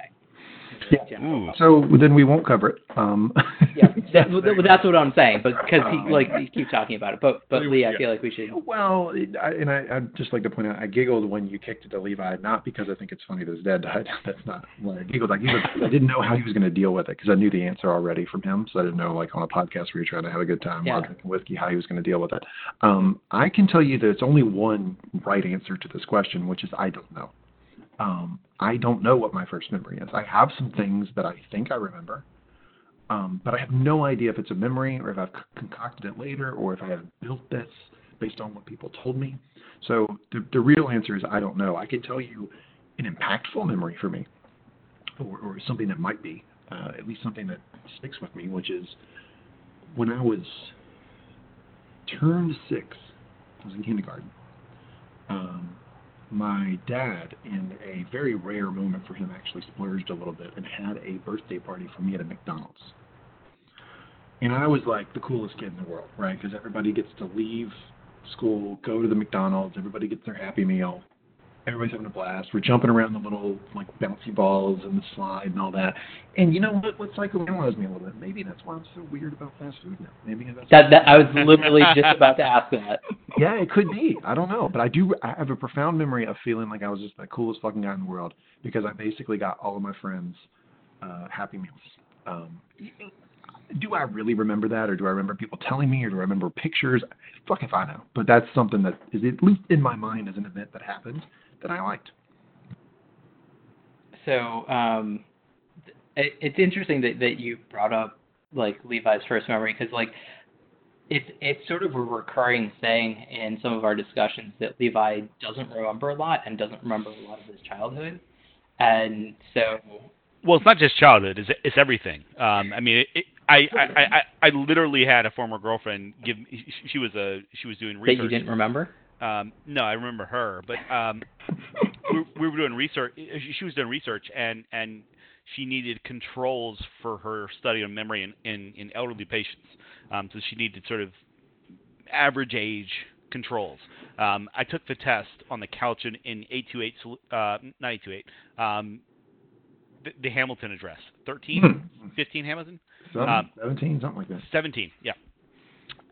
Speaker 1: Yeah.
Speaker 4: Ooh.
Speaker 1: So then we won't cover it. Um,
Speaker 2: Yeah, that, well, that's what I'm saying. But because he like he keeps talking about it, but but Lee, I
Speaker 3: Yeah.
Speaker 2: feel like we should.
Speaker 1: Well, I, and I, I'd just like to point out, I giggled when you kicked it to Levi, not because I think it's funny that his dad died. That's not why I giggled. I giggled I didn't know how he was going to deal with it because I knew the answer already from him. So I didn't know, like on a podcast where you're trying to have a good time while
Speaker 2: Yeah.
Speaker 1: drinking whiskey, how he was going to deal with it. Um, I can tell you that it's only one right answer to this question, which is I don't know. Um, I don't know what my first memory is. I have some things that I think I remember. Um, but I have no idea if it's a memory or if I've concocted it later or if I have built this based on what people told me. So the, the real answer is I don't know. I can tell you an impactful memory for me, or, or something that might be, uh, at least something that sticks with me, which is when I was turned six, I was in kindergarten. Um, my dad, in a very rare moment for him, actually splurged a little bit and had a birthday party for me at a McDonald's. And I was like the coolest kid in the world, right? Because everybody gets to leave school, go to the McDonald's, everybody gets their Happy Meal, everybody's having a blast. We're jumping around the little like bouncy balls and the slide and all that. And you know what? What psychoanalyzes me a little bit? Maybe that's why I'm so weird about fast food now. Maybe that's
Speaker 2: That, that I was literally just about to ask that.
Speaker 1: yeah, it could be. I don't know, but I do. I have a profound memory of feeling like I was just the coolest fucking guy in the world because I basically got all of my friends uh, Happy Meals. Um, do I really remember that, or do I remember people telling me, or do I remember pictures? Fuck if I know. But that's something that is at least in my mind as an event that happened that I liked.
Speaker 2: So um, it, it's interesting that, that you brought up like Levi's first memory because like it's it's sort of a recurring thing in some of our discussions that Levi doesn't remember a lot and doesn't remember a lot of his childhood, and so
Speaker 4: Well, it's not just childhood; it's it's everything. Um, I mean, it, it, I, I, I I literally had a former girlfriend give. she- She was a she was doing research.
Speaker 2: that you didn't remember.
Speaker 4: Um, no, I remember her, but um, we, we were doing research. She she was doing research, and and she needed controls for her study on memory in in, in elderly patients. Um, so she needed sort of average age controls. Um, I took the test on the couch in, in 828, uh, not 828, um, the, the Hamilton address. 13,
Speaker 1: Hmm.
Speaker 4: 15 Hamilton?
Speaker 1: Seven,
Speaker 4: Um,
Speaker 1: 17, something like that.
Speaker 4: 17, yeah.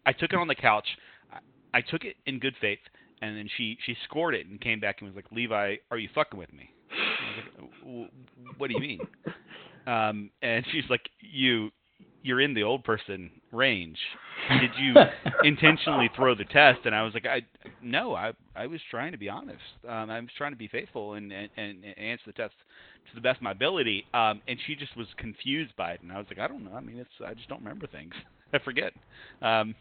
Speaker 4: I took it on the couch. I, took it in good faith, and then she she scored it and came back and was like, "Levi, are you fucking with me?" Like, "What do you mean?" Um, and she's like, "You you're in the old person range. Did you intentionally throw the test?" And I was like, "I no, I I was trying to be honest. Um, I was trying to be faithful and and, and answer the test to the best of my ability." Um, and she just was confused by it, and I was like, "I don't know. I mean, it's I just don't remember things. I forget." Um,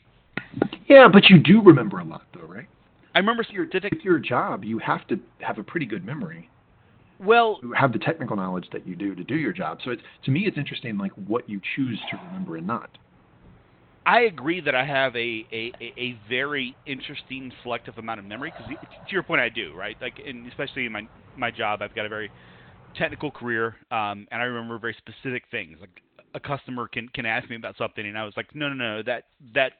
Speaker 1: Yeah, but you do remember a lot, though, right?
Speaker 4: I remember So,
Speaker 1: Your, to take your job, you have to have a pretty good memory.
Speaker 4: well,
Speaker 1: You have the technical knowledge that you do to do your job. So it's to me, it's interesting, like what you choose to remember and not.
Speaker 4: I agree that I have a, a, a- a very interesting selective amount of memory because to your point I do right like and especially in my my job I've got a very technical career um, and I remember very specific things like a customer can can ask me about something and I was like no no no that that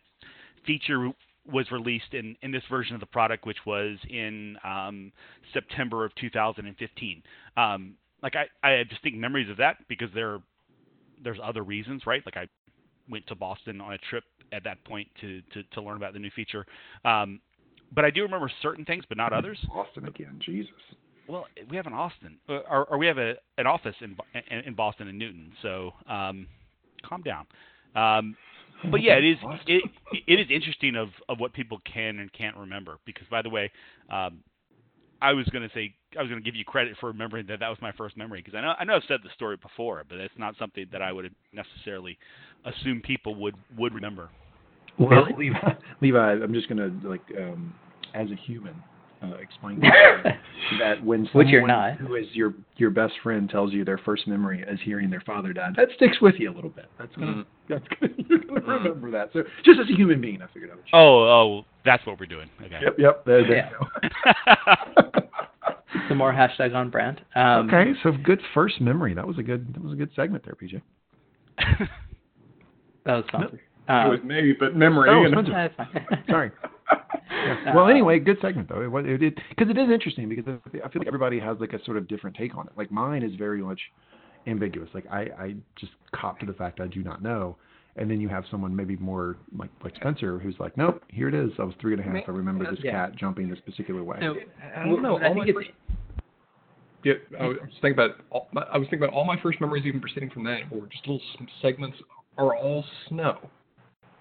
Speaker 4: feature was released in in this version of the product which was in um, September of 2015 um, like I I have distinct memories of that because there there's other reasons right like I went to Boston on a trip at that point to to, to learn about the new feature. Um, but I do remember certain things, but not others.
Speaker 1: Austin again, Jesus.
Speaker 4: Well, we have an Austin, or, or we have a an office in in, Boston and Newton. So um, calm down. But yeah, it is it, it is interesting of of what people can and can't remember. Because by the way, um, I was going to say I was going to give you credit for remembering that that was my first memory because I know I know I've said the story before, but it's not something that I would necessarily assume people would would remember.
Speaker 1: Well, Levi, Levi, I'm just gonna like, um, as a human, uh, explain to that when someone
Speaker 2: Which you're not.
Speaker 1: who is your your best friend tells you their first memory as hearing their father die, that sticks with you a little bit. That's gonna,
Speaker 3: Mm.
Speaker 1: that's gonna, you're gonna
Speaker 3: Mm.
Speaker 1: remember that. So just as a human being, I figured out. What you
Speaker 4: Oh, oh, that's what we're doing. Okay.
Speaker 1: Yep, yep. There, there
Speaker 2: Yeah.
Speaker 1: you go.
Speaker 2: Some more hashtag on brand. Um,
Speaker 1: okay, so good first memory. That was a good. That was a good segment there, BJ.
Speaker 2: That was fun.
Speaker 3: it
Speaker 2: Um,
Speaker 3: was me, but memory.
Speaker 1: Oh,
Speaker 3: and-
Speaker 1: Spencer.
Speaker 2: that's fine.
Speaker 1: Sorry. Yeah. Well, uh, anyway, good segment though. It was it because it is interesting because I feel like everybody has like a sort of different take on it. Like mine is very much ambiguous. Like I I just cop to the fact I do not know, and then you have someone maybe more like like Spencer who's like, nope, here it is. I was three and a half. I remember this
Speaker 2: Yeah.
Speaker 1: cat jumping this particular way.
Speaker 2: So,
Speaker 3: I don't know.
Speaker 2: what I think
Speaker 3: my
Speaker 2: it's-
Speaker 3: Yeah, I was thinking about. All, my- I was thinking about all my first memories, even proceeding from that, or just little segments, are all snow.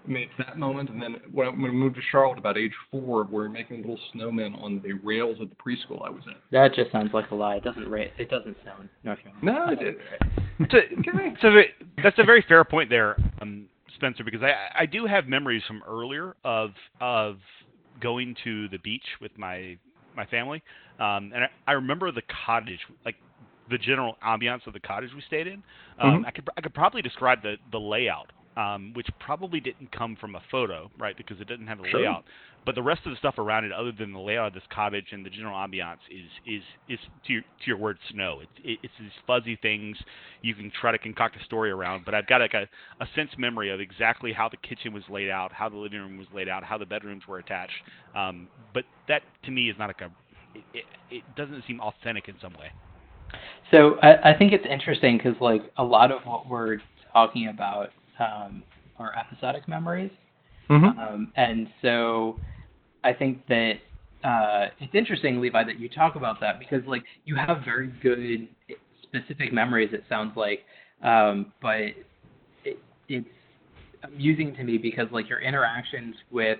Speaker 3: I mean, it's that moment, and then when, I, when we moved to Charlotte about age four, we're making little snowmen on the rails of the preschool I was in.
Speaker 2: that just sounds like a lie. It doesn't ra- It doesn't snow in North Carolina.
Speaker 3: No, it, it,
Speaker 4: so, so that's a very fair point there, um, Spencer, because I, I do have memories from earlier of of going to the beach with my my family, um, and I, I remember the cottage, like the general ambiance of the cottage we stayed in. Um,
Speaker 3: Mhm.
Speaker 4: I could I could probably describe the the layout, um, which probably didn't come from a photo, right? Because it didn't have a
Speaker 3: Sure.
Speaker 4: layout. But the rest of the stuff around it, other than the layout of this cottage and the general ambiance, is is is to your, to your word snow. It's it, it's these fuzzy things you can try to concoct a story around. But I've got like a a sense memory of exactly how the kitchen was laid out, how the living room was laid out, how the bedrooms were attached. Um, but that to me is not like a it, it, it doesn't seem authentic in some way.
Speaker 2: So I, I think it's interesting because like a lot of what we're talking about um, are episodic memories,
Speaker 3: mm-hmm.
Speaker 2: um, and so I think that uh, it's interesting, Levi, that you talk about that because like you have very good specific memories. It sounds like, um, but it, it's amusing to me because like your interactions with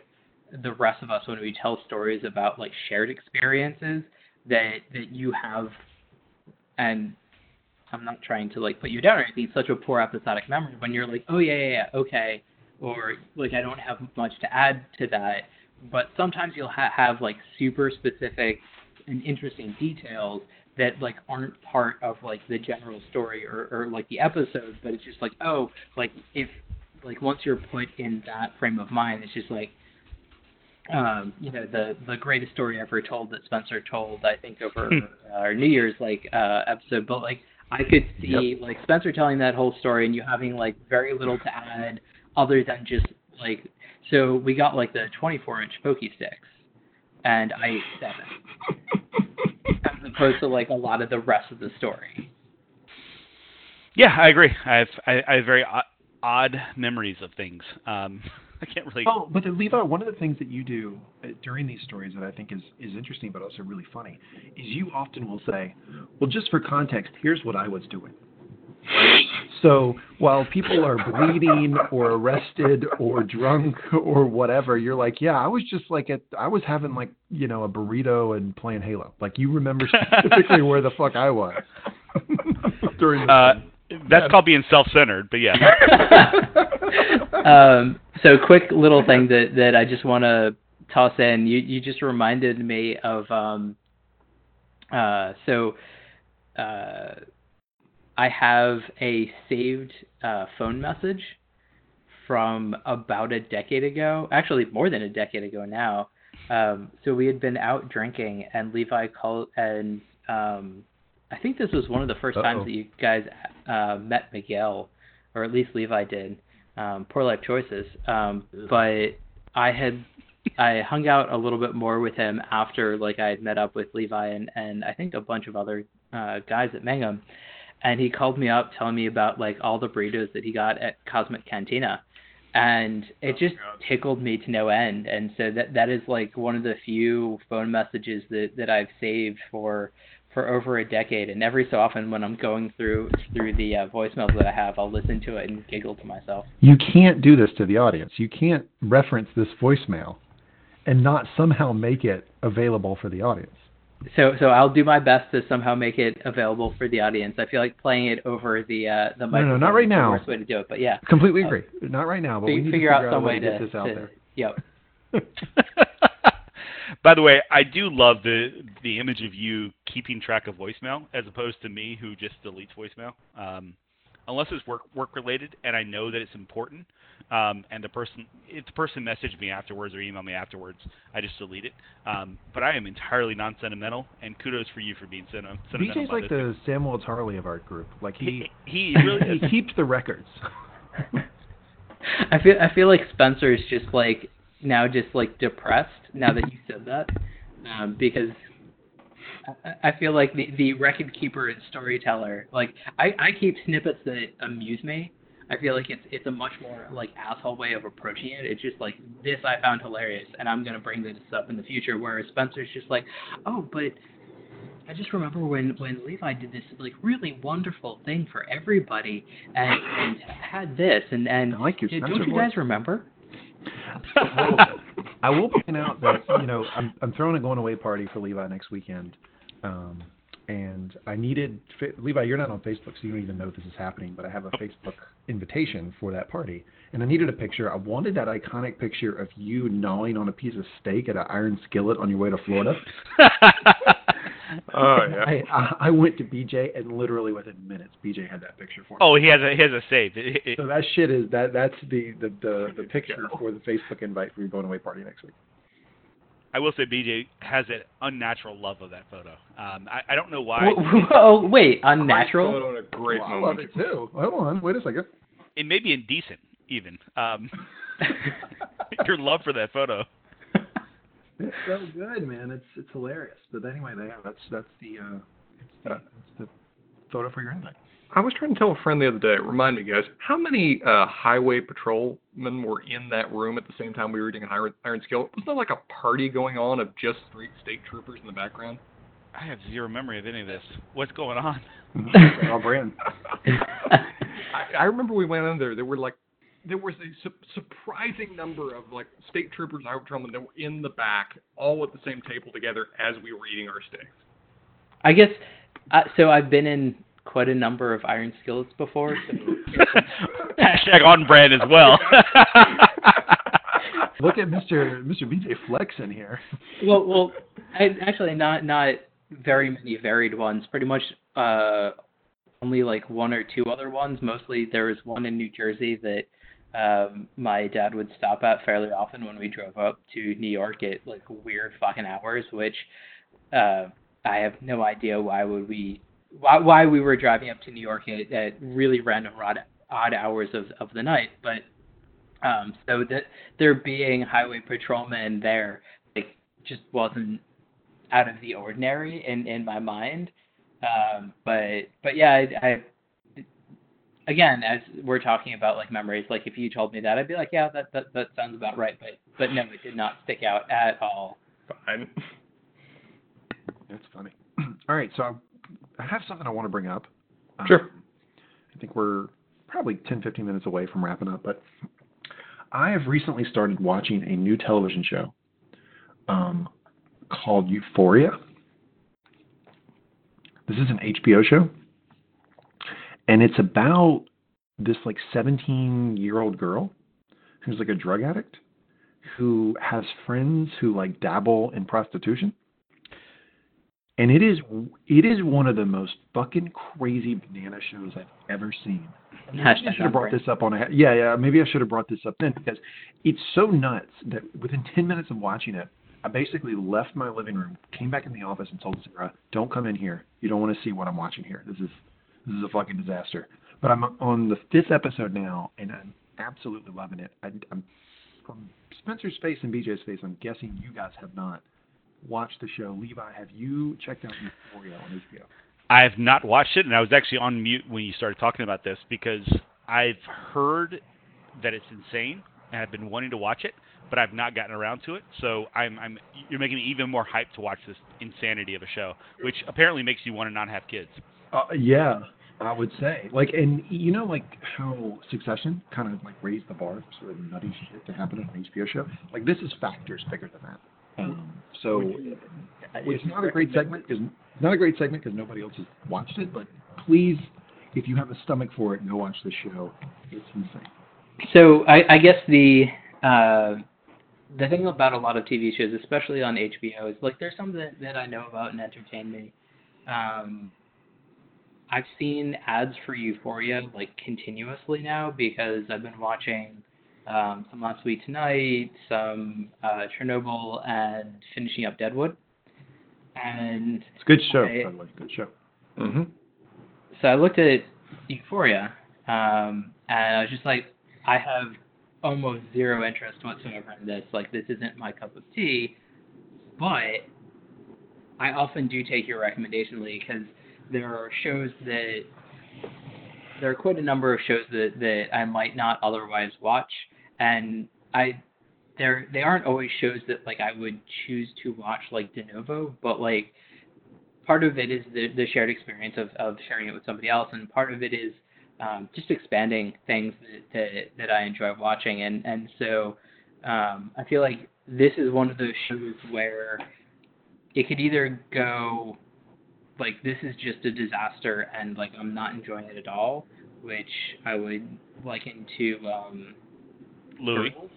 Speaker 2: the rest of us when we tell stories about like shared experiences that that you have and I'm not trying to like put you down or anything, such a poor episodic memory when you're like, oh yeah, yeah, yeah, okay, or like I don't have much to add to that. But sometimes you'll ha- have like super specific and interesting details that like aren't part of like the general story or, or like the episode, but it's just like, oh, like if like once you're put in that frame of mind, it's just like um, you know, the the greatest story ever told that Spencer told, I think, over our New Year's like uh, episode. But like, I could see like Spencer telling that whole story and you having like very little to add other than just like. So we got like the 24 inch pokey sticks and I ate seven, as opposed to like a lot of the rest of the story.
Speaker 4: Yeah, I agree. I have I, I have very odd, odd memories of things. Um, I can't really.
Speaker 1: Oh, but then Levi, one of the things that you do uh, during these stories that I think is, is interesting but also really funny is you often will say, well, just for context, here's what I was doing. So while people are bleeding or arrested or drunk or whatever, you're like, yeah, I was just like at, I was having like, you know, a burrito and playing Halo. Like you remember specifically where the fuck I was during.
Speaker 4: Uh, that's called being self-centered, but yeah.
Speaker 2: um, so quick little thing that that I just want to toss in. You you just reminded me of um. Uh, so, uh, I have a saved uh, phone message from about a decade ago. Actually, more than a decade ago now. Um, so we had been out drinking, and Levi called, and um, I think this was one of the 1st times that you guys uh, met Miguel, or at least Levi did. Um, poor life choices. Um, but I had I hung out a little bit more with him after like I had met up with Levi and and I think a bunch of other uh, guys at Mangum, and he called me up telling me about like all the burritos that he got at Cosmic Cantina. And it just tickled me to no end, and so that that is like one of the few phone messages that that I've saved for for over a decade. And every so often, when I'm going through through the uh, voicemails that I have, I'll listen to it and giggle to myself.
Speaker 1: You can't do this to the audience. You can't reference this voicemail and not somehow make it available for the audience.
Speaker 2: So so I'll do my best to somehow make it available for the audience. I feel like playing it over the uh, the
Speaker 1: no,
Speaker 2: microphone
Speaker 1: not right
Speaker 2: is the
Speaker 1: now.
Speaker 2: worst way to do it. But yeah,
Speaker 1: Completely
Speaker 2: Uh,
Speaker 1: agree. Not right now, but we need
Speaker 2: figure
Speaker 1: to
Speaker 2: out
Speaker 1: figure
Speaker 2: some
Speaker 1: a way
Speaker 2: way
Speaker 1: to get this out
Speaker 2: to
Speaker 1: there.
Speaker 2: yep.
Speaker 4: By the way, I do love the the image of you keeping track of voicemail as opposed to me who just deletes voicemail. Um, unless it's work work related and I know that it's important, um, and the person if the person messaged me afterwards or emailed me afterwards, I just delete it. Um, but I am entirely non sentimental, and kudos for you for being senti- sentimental.
Speaker 1: BJ's
Speaker 4: about
Speaker 1: like
Speaker 4: this.
Speaker 1: the Samuel Tarly of our group. Like he
Speaker 4: he, he really
Speaker 1: he keeps the records.
Speaker 2: I feel I feel like Spencer is just like now just like depressed now that you said that, um, because I, I feel like the the record keeper and storyteller like I I keep snippets that amuse me. I feel like it's it's a much more like asshole way of approaching it. It's just like this I found hilarious and I'm gonna bring this up in the future. Whereas Spencer's just like, oh, but I just remember when when Levi did this like really wonderful thing for everybody and, and had this and and
Speaker 1: I like your
Speaker 2: did, don't you guys remember?
Speaker 1: I will point out that you know I'm I'm throwing a going away party for Levi next weekend, um, and I needed Levi. You're not on Facebook, so you don't even know this is happening. But I have a Facebook invitation for that party, and I needed a picture. I wanted that iconic picture of you gnawing on a piece of steak at an iron skillet on your way to Florida.
Speaker 3: Oh yeah.
Speaker 1: I, I I went to BJ, and literally within minutes, BJ had that picture for me.
Speaker 4: oh, he has a he has a save. It- it-
Speaker 1: So that shit is that that's the the the, the picture for the Facebook invite for your going away party next week.
Speaker 4: I will say BJ has an unnatural love of that photo. Um, I, I don't know why.
Speaker 2: Oh wait, unnatural.
Speaker 3: Photo and a great
Speaker 1: Well, I love it too. Hold on, wait a second.
Speaker 4: It may be indecent, even. Um, your love for that photo.
Speaker 1: It's so good, man. It's it's hilarious. But anyway, yeah, that's that's the uh, it's the, that's the photo for your invite.
Speaker 3: I was trying to tell a friend the other day. Remind me, guys, how many uh, highway patrolmen were in that room at the same time we were eating an iron, iron skillet? Wasn't there like a party going on of just three state troopers in the background?
Speaker 4: I have zero memory of any of this. What's going on?
Speaker 1: All brand.
Speaker 3: I, I remember we went in there. There were like, there was a su- surprising number of like state troopers, highway patrolmen that were in the back, all at the same table together as we were eating our steaks.
Speaker 2: I guess uh, so. I've been in quite a number of iron skillets before. So
Speaker 4: Hashtag on brand as well.
Speaker 1: Look at Mr. Mr. BJ Flex in here.
Speaker 2: well, well, I, actually, not not very many varied ones. Pretty much uh, only like one or two other ones. Mostly there was one in New Jersey that um, my dad would stop at fairly often when we drove up to New York at like weird fucking hours, which uh, I have no idea why would we why why we were driving up to New York at, at really random odd, odd hours of of the night, but um, so that there being highway patrolmen there, like just wasn't out of the ordinary in in my mind. Um, but but yeah, I, I again, as we're talking about like memories, like if you told me that, I'd be like, yeah, that that, that sounds about right. But but no, it did not stick out at all.
Speaker 3: Fine.
Speaker 1: That's funny. All right, so I have something I want to bring up. Um,
Speaker 3: Sure.
Speaker 1: I think we're probably 10, 15 minutes away from wrapping up, but I have recently started watching a new television show um, called Euphoria. This is an HBO show, and it's about this like 17 year old girl who's like a drug addict who has friends who like dabble in prostitution and it is it is one of the most fucking crazy banana shows I've ever seen. Maybe I should have brought this up on a yeah yeah maybe I should have brought this up then because it's so nuts that within ten minutes of watching it, I basically left my living room, came back in the office, and told Sarah, "Don't come in here. You don't want to see what I'm watching here. This is this is a fucking disaster." But I'm on the fifth episode now, and I'm absolutely loving it. I, I'm from Spencer's face and BJ's face. I'm guessing you guys have not watched the show. Levi, have you checked out Euphoria on HBO?
Speaker 4: I have not watched it, and I was actually on mute when you started talking about this because I've heard that it's insane, and I've been wanting to watch it, but I've not gotten around to it. So I'm, I'm you're making me even more hyped to watch this insanity of a show, which apparently makes you want to not have kids.
Speaker 1: Uh, yeah, I would say. Like, and you know, like how Succession kind of like raised the bar for sort of nutty shit to happen on an HBO show. Like, this is factors bigger than that. Um, so it's not a great segment because not a great segment because nobody else has watched it. But please, if you have a stomach for it, go watch the show. It's insane.
Speaker 2: So I, I guess the uh, the thing about a lot of TV shows, especially on HBO, is like there's some that, that I know about and entertain me. Um, I've seen ads for Euphoria like continuously now because I've been watching um, some Last Week Tonight, some uh, Chernobyl, and finishing up Deadwood. And
Speaker 1: It's a good show,
Speaker 2: I-
Speaker 1: by the way. Good show.
Speaker 3: Mm-hmm.
Speaker 2: so I looked at Euphoria, um, and I was just like, I have almost zero interest whatsoever in this. Like, this isn't my cup of tea. But I often do take your recommendation, Lee, because there are shows that there are quite a number of shows that that I might not otherwise watch, and I they're they aren't always shows that like I would choose to watch like de novo, but like part of it is the the shared experience of of sharing it with somebody else, and part of it is um, just expanding things that, that that I enjoy watching, and and so um, I feel like this is one of those shows where it could either go like this is just a disaster and like I'm not enjoying it at all, which I would liken to um
Speaker 4: Louie.
Speaker 2: Girls.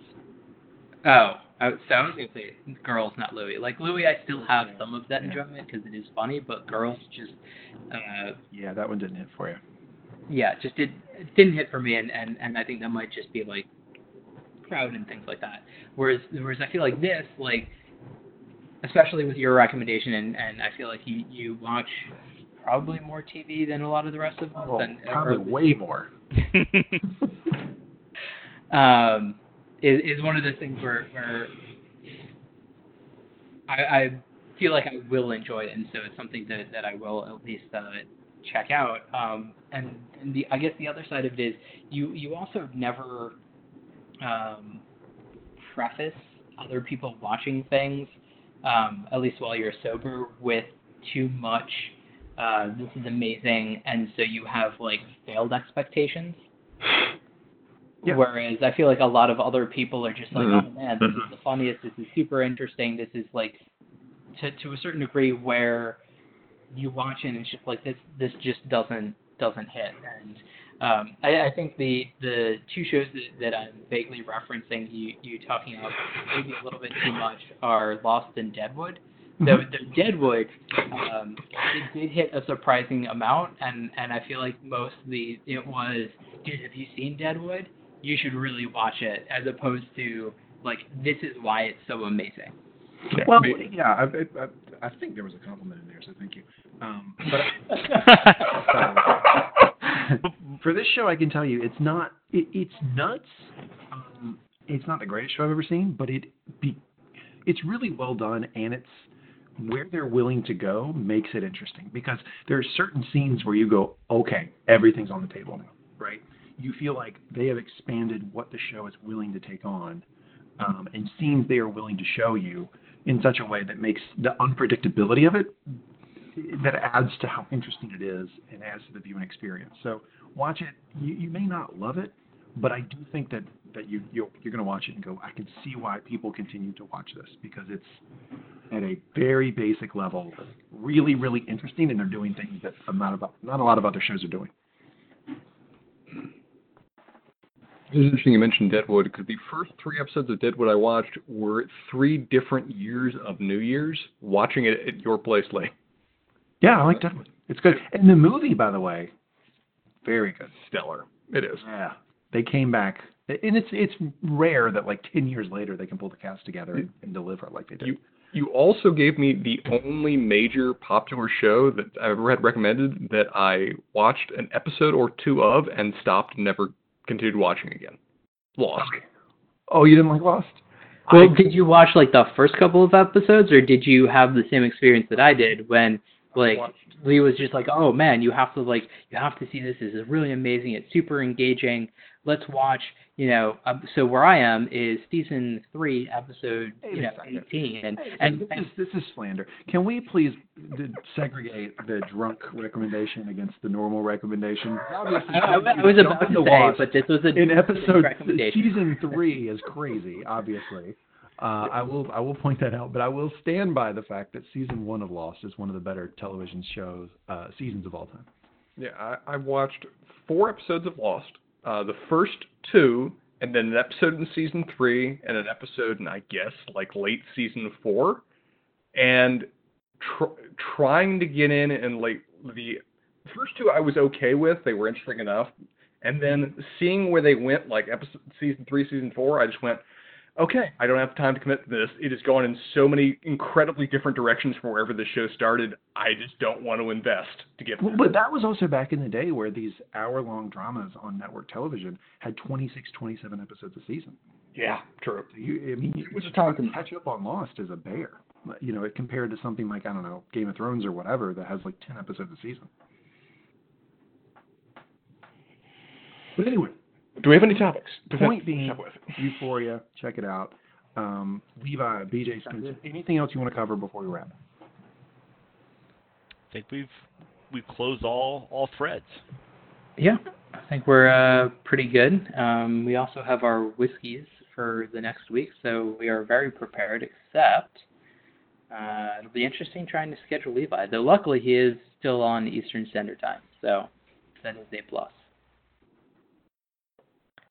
Speaker 2: Oh, I, so I was gonna say girls, not Louie. Like Louie, I still have some of that enjoyment because it is funny, but girls just, uh,
Speaker 1: Yeah, that one didn't hit for you.
Speaker 2: yeah, just did it didn't hit for me, and and and I think that might just be like crowd and things like that. Whereas whereas I feel like this, like especially with your recommendation, and and I feel like you you watch probably more TV than a lot of the rest of us,
Speaker 1: Well,
Speaker 2: and
Speaker 1: probably
Speaker 2: or-
Speaker 1: way more.
Speaker 2: um, is is one of those things where where I, I feel like I will enjoy it, and so it's something that that I will at least uh, check out. Um, and, and the I guess the other side of it is you you also never um, preface other people watching things, um, at least while you're sober, with too much. Uh, this is amazing, and so you have like failed expectations.
Speaker 1: Yeah.
Speaker 2: Whereas I feel like a lot of other people are just like,
Speaker 3: Mhm.
Speaker 2: oh man, this is the funniest. This is super interesting. This is like, to to a certain degree, where you watch it and it's just like this this just doesn't doesn't hit. And um, I, I think the the two shows that, that I'm vaguely referencing, you you talking about maybe a little bit too much, are Lost and Deadwood. The, the Deadwood, um, it did hit a surprising amount, and and I feel like mostly it was, dude, have you seen Deadwood? You should really watch it, as opposed to like this is why it's so amazing.
Speaker 3: Yeah,
Speaker 1: Well,
Speaker 3: maybe.
Speaker 1: yeah, I, I, I think there was a compliment in there, so thank you. Um, but for this show, I can tell you, it's not. It, it's nuts. Um, it's not the greatest show I've ever seen, but it be, it's really well done, and it's where they're willing to go makes it interesting because there are certain scenes where you go, okay, everything's on the table now, right? You feel like they have expanded what the show is willing to take on, um, and scenes they are willing to show you in such a way that makes the unpredictability of it that adds to how interesting it is and adds to the viewing experience. So watch it. You, you may not love it, but I do think that that you you're, you're going to watch it and go, I can see why people continue to watch this because it's at a very basic level, really really interesting, and they're doing things that not about not a lot of other shows are doing.
Speaker 3: It's interesting you mentioned Deadwood because the first three episodes of Deadwood I watched were three different years of New Year's watching it at your place late.
Speaker 1: Yeah, I like Deadwood. It's good, and the movie, by the way, very good.
Speaker 3: Stellar. It is.
Speaker 1: Yeah, they came back, and it's it's rare that like ten years later they can pull the cast together and, and deliver like they did.
Speaker 3: You you also gave me the only major popular show that I've ever had recommended that I watched an episode or two of and stopped and never continued watching again. Lost.
Speaker 1: Oh, you didn't like Lost?
Speaker 2: Well, did you watch like the first couple of episodes, or did you have the same experience that I did when like
Speaker 3: watched.
Speaker 2: Lee was just like, "Oh man, you have to like you have to see this. This is really amazing. It's super engaging. Let's watch." You know, um, so where I am is season three, episode
Speaker 1: Wait
Speaker 2: you know
Speaker 1: second.
Speaker 2: eighteen, and
Speaker 1: Hey,
Speaker 2: and,
Speaker 1: this is this is slander. Can we please d- segregate the drunk recommendation against the normal recommendation? Obviously,
Speaker 2: I, I, I was about to
Speaker 1: the
Speaker 2: say, but this was a
Speaker 1: in episode
Speaker 2: recommendation.
Speaker 1: season three is crazy. Obviously, uh, I will I will point that out, but I will stand by the fact that season one of Lost is one of the better television shows uh, seasons of all time.
Speaker 3: Yeah, I, I watched four episodes of Lost. Uh, the first two, and then an episode in season three, and an episode in I guess like late season four, and tr- trying to get in and like the first two I was okay with. They were interesting enough, and then seeing where they went, like episode season three, season four, I just went. Okay, I don't have time to commit to this. It has gone in so many incredibly different directions from wherever the show started. I just don't want to invest to get
Speaker 1: Well, but that was also back in the day where these hour-long dramas on network television had 26, 27 episodes a season.
Speaker 3: Yeah, true.
Speaker 1: So you, I mean, you,
Speaker 3: was a time
Speaker 1: to catch up on Lost is a bear. You know, it compared to something like I don't know Game of Thrones or whatever that has like 10 episodes a season. But anyway,
Speaker 3: Do we have any topics? to
Speaker 1: Point
Speaker 3: finish
Speaker 1: being- Euphoria, check it out. Um, Levi, BJ Spencer. Anything else you want to cover before we wrap?
Speaker 4: I think we've we've closed all all threads.
Speaker 2: Yeah, I think we're uh, pretty good. Um, we also have our whiskeys for the next week, so we are very prepared. Except uh, it'll be interesting trying to schedule Levi. Though luckily he is still on Eastern Standard Time, so that is a plus.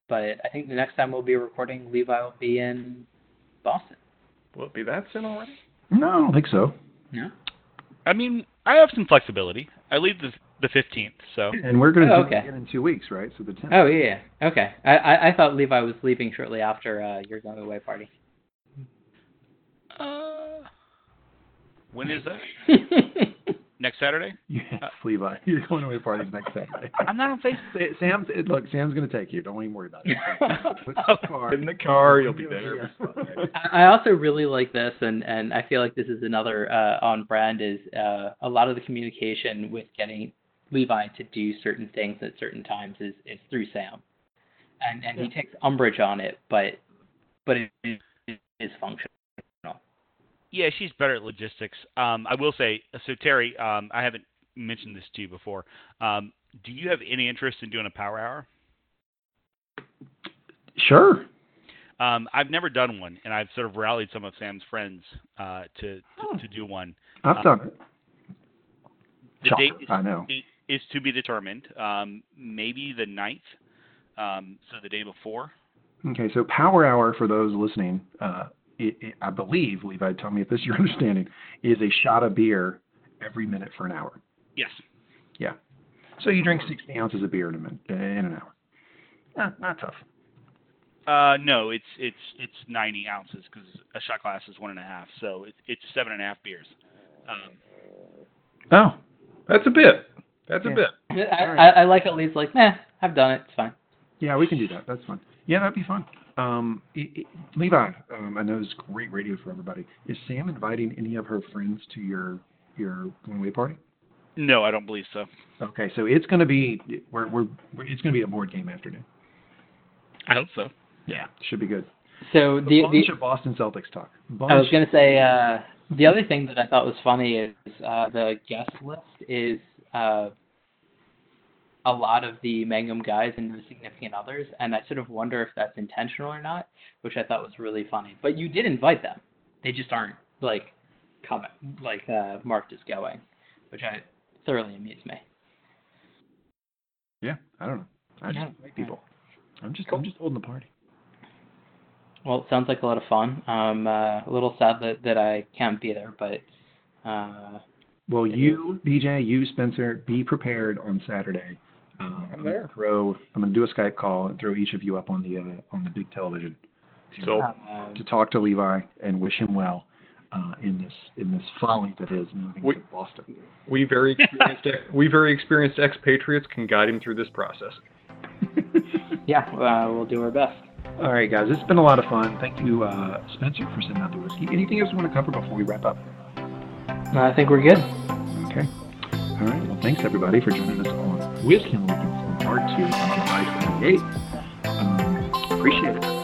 Speaker 2: But I think the next time we'll be recording, Levi will be in Boston.
Speaker 3: Will it be that soon already?
Speaker 1: No, I don't think so.
Speaker 2: No.
Speaker 4: I mean, I have some flexibility. I leave the the fifteenth, so
Speaker 1: And we're going to
Speaker 2: Oh,
Speaker 1: do it
Speaker 2: okay.
Speaker 1: again in two weeks, right? So the 10th.
Speaker 2: Oh yeah, yeah. Okay. I, I I thought Levi was leaving shortly after uh, your going away party.
Speaker 4: uh, when is that? Next Saturday?
Speaker 1: Yes, Levi. You're going away parties next Saturday.
Speaker 4: I'm not on Facebook.
Speaker 1: Sa- Sam's look. Sam's going to take you. Don't even worry about it. The car-
Speaker 3: In the car, you'll be there.
Speaker 2: I I also really like this, and, and I feel like this is another uh, on brand is uh, a lot of the communication with getting Levi to do certain things at certain times is, is through Sam, and and he takes umbrage on it, but but it is, it is functional.
Speaker 4: Yeah, she's better at logistics. Um, I will say, so Terry, um, I haven't mentioned this to you before. Um, do you have any interest in doing a power hour?
Speaker 1: Sure.
Speaker 4: Um, I've never done one, and I've sort of rallied some of Sam's friends uh, to, to to do one.
Speaker 1: I've done it.
Speaker 4: The
Speaker 1: Shocker,
Speaker 4: date is,
Speaker 1: I know.
Speaker 4: is to be determined. Um, maybe the ninth, um, so the day before.
Speaker 1: Okay, so Power Hour for those listening, uh, it, it, I believe, Levi, tell me if this is your understanding, is a shot of beer every minute for an hour.
Speaker 4: Yes.
Speaker 1: Yeah. So you drink 60 ounces of beer in a minute, in an hour. Not, not tough.
Speaker 4: Uh, no, it's it's it's 90 ounces because a shot glass is one and a half, so it, it's seven and a half beers. Um,
Speaker 1: Oh,
Speaker 3: That's a bit. That's a bit.
Speaker 2: I,
Speaker 1: All
Speaker 2: I, I like at least like, nah, I've done it. It's fine.
Speaker 1: yeah, we can do that. That's fun. Yeah, that'd be fun. Um, i i Levi, um, I know this is great radio for everybody. Is Sam inviting any of her friends to your your going away party?
Speaker 4: No, I don't believe so.
Speaker 1: Okay, so it's going to be we're, we're, we're it's going to be a board game afternoon.
Speaker 4: I hope so.
Speaker 1: Yeah, should be good.
Speaker 2: So
Speaker 1: A
Speaker 2: the, the
Speaker 1: bunch of Boston Celtics talk. Bunch.
Speaker 2: I was gonna say uh, the other thing that I thought was funny is uh, the guest list is uh, a lot of the Mangum guys and the significant others, and I sort of wonder if that's intentional or not, which I thought was really funny. But you did invite them; they just aren't like coming, like uh, marked as going, which I thoroughly amused me.
Speaker 1: yeah, I don't know. I just
Speaker 2: Yeah.
Speaker 1: like people. I'm just I'm just holding the party.
Speaker 2: Well, it sounds like a lot of fun. I'm uh, a little sad that, that I can't be there, but uh,
Speaker 1: Well, you, BJ, you, Spencer, be prepared on Saturday. Um,
Speaker 3: I'm there.
Speaker 1: Throw. I'm going to do a Skype call and throw each of you up on the uh, on the big television to,
Speaker 3: So-
Speaker 2: uh,
Speaker 1: to talk to Levi and wish him well uh, in this in this folly that is moving
Speaker 3: We-
Speaker 1: to Boston.
Speaker 3: We very experienced we very experienced expatriates can guide him through this process.
Speaker 2: yeah, uh, we'll do our best.
Speaker 1: All right, guys, it's been a lot of fun. Thank you, uh, Spencer, for sending out the whiskey. Anything else you want to cover before we wrap up?
Speaker 2: I think we're good.
Speaker 1: Okay. All right. Well, thanks everybody for joining us on Whiskey and Lincoln Part Two on July 28th. Um, appreciate it.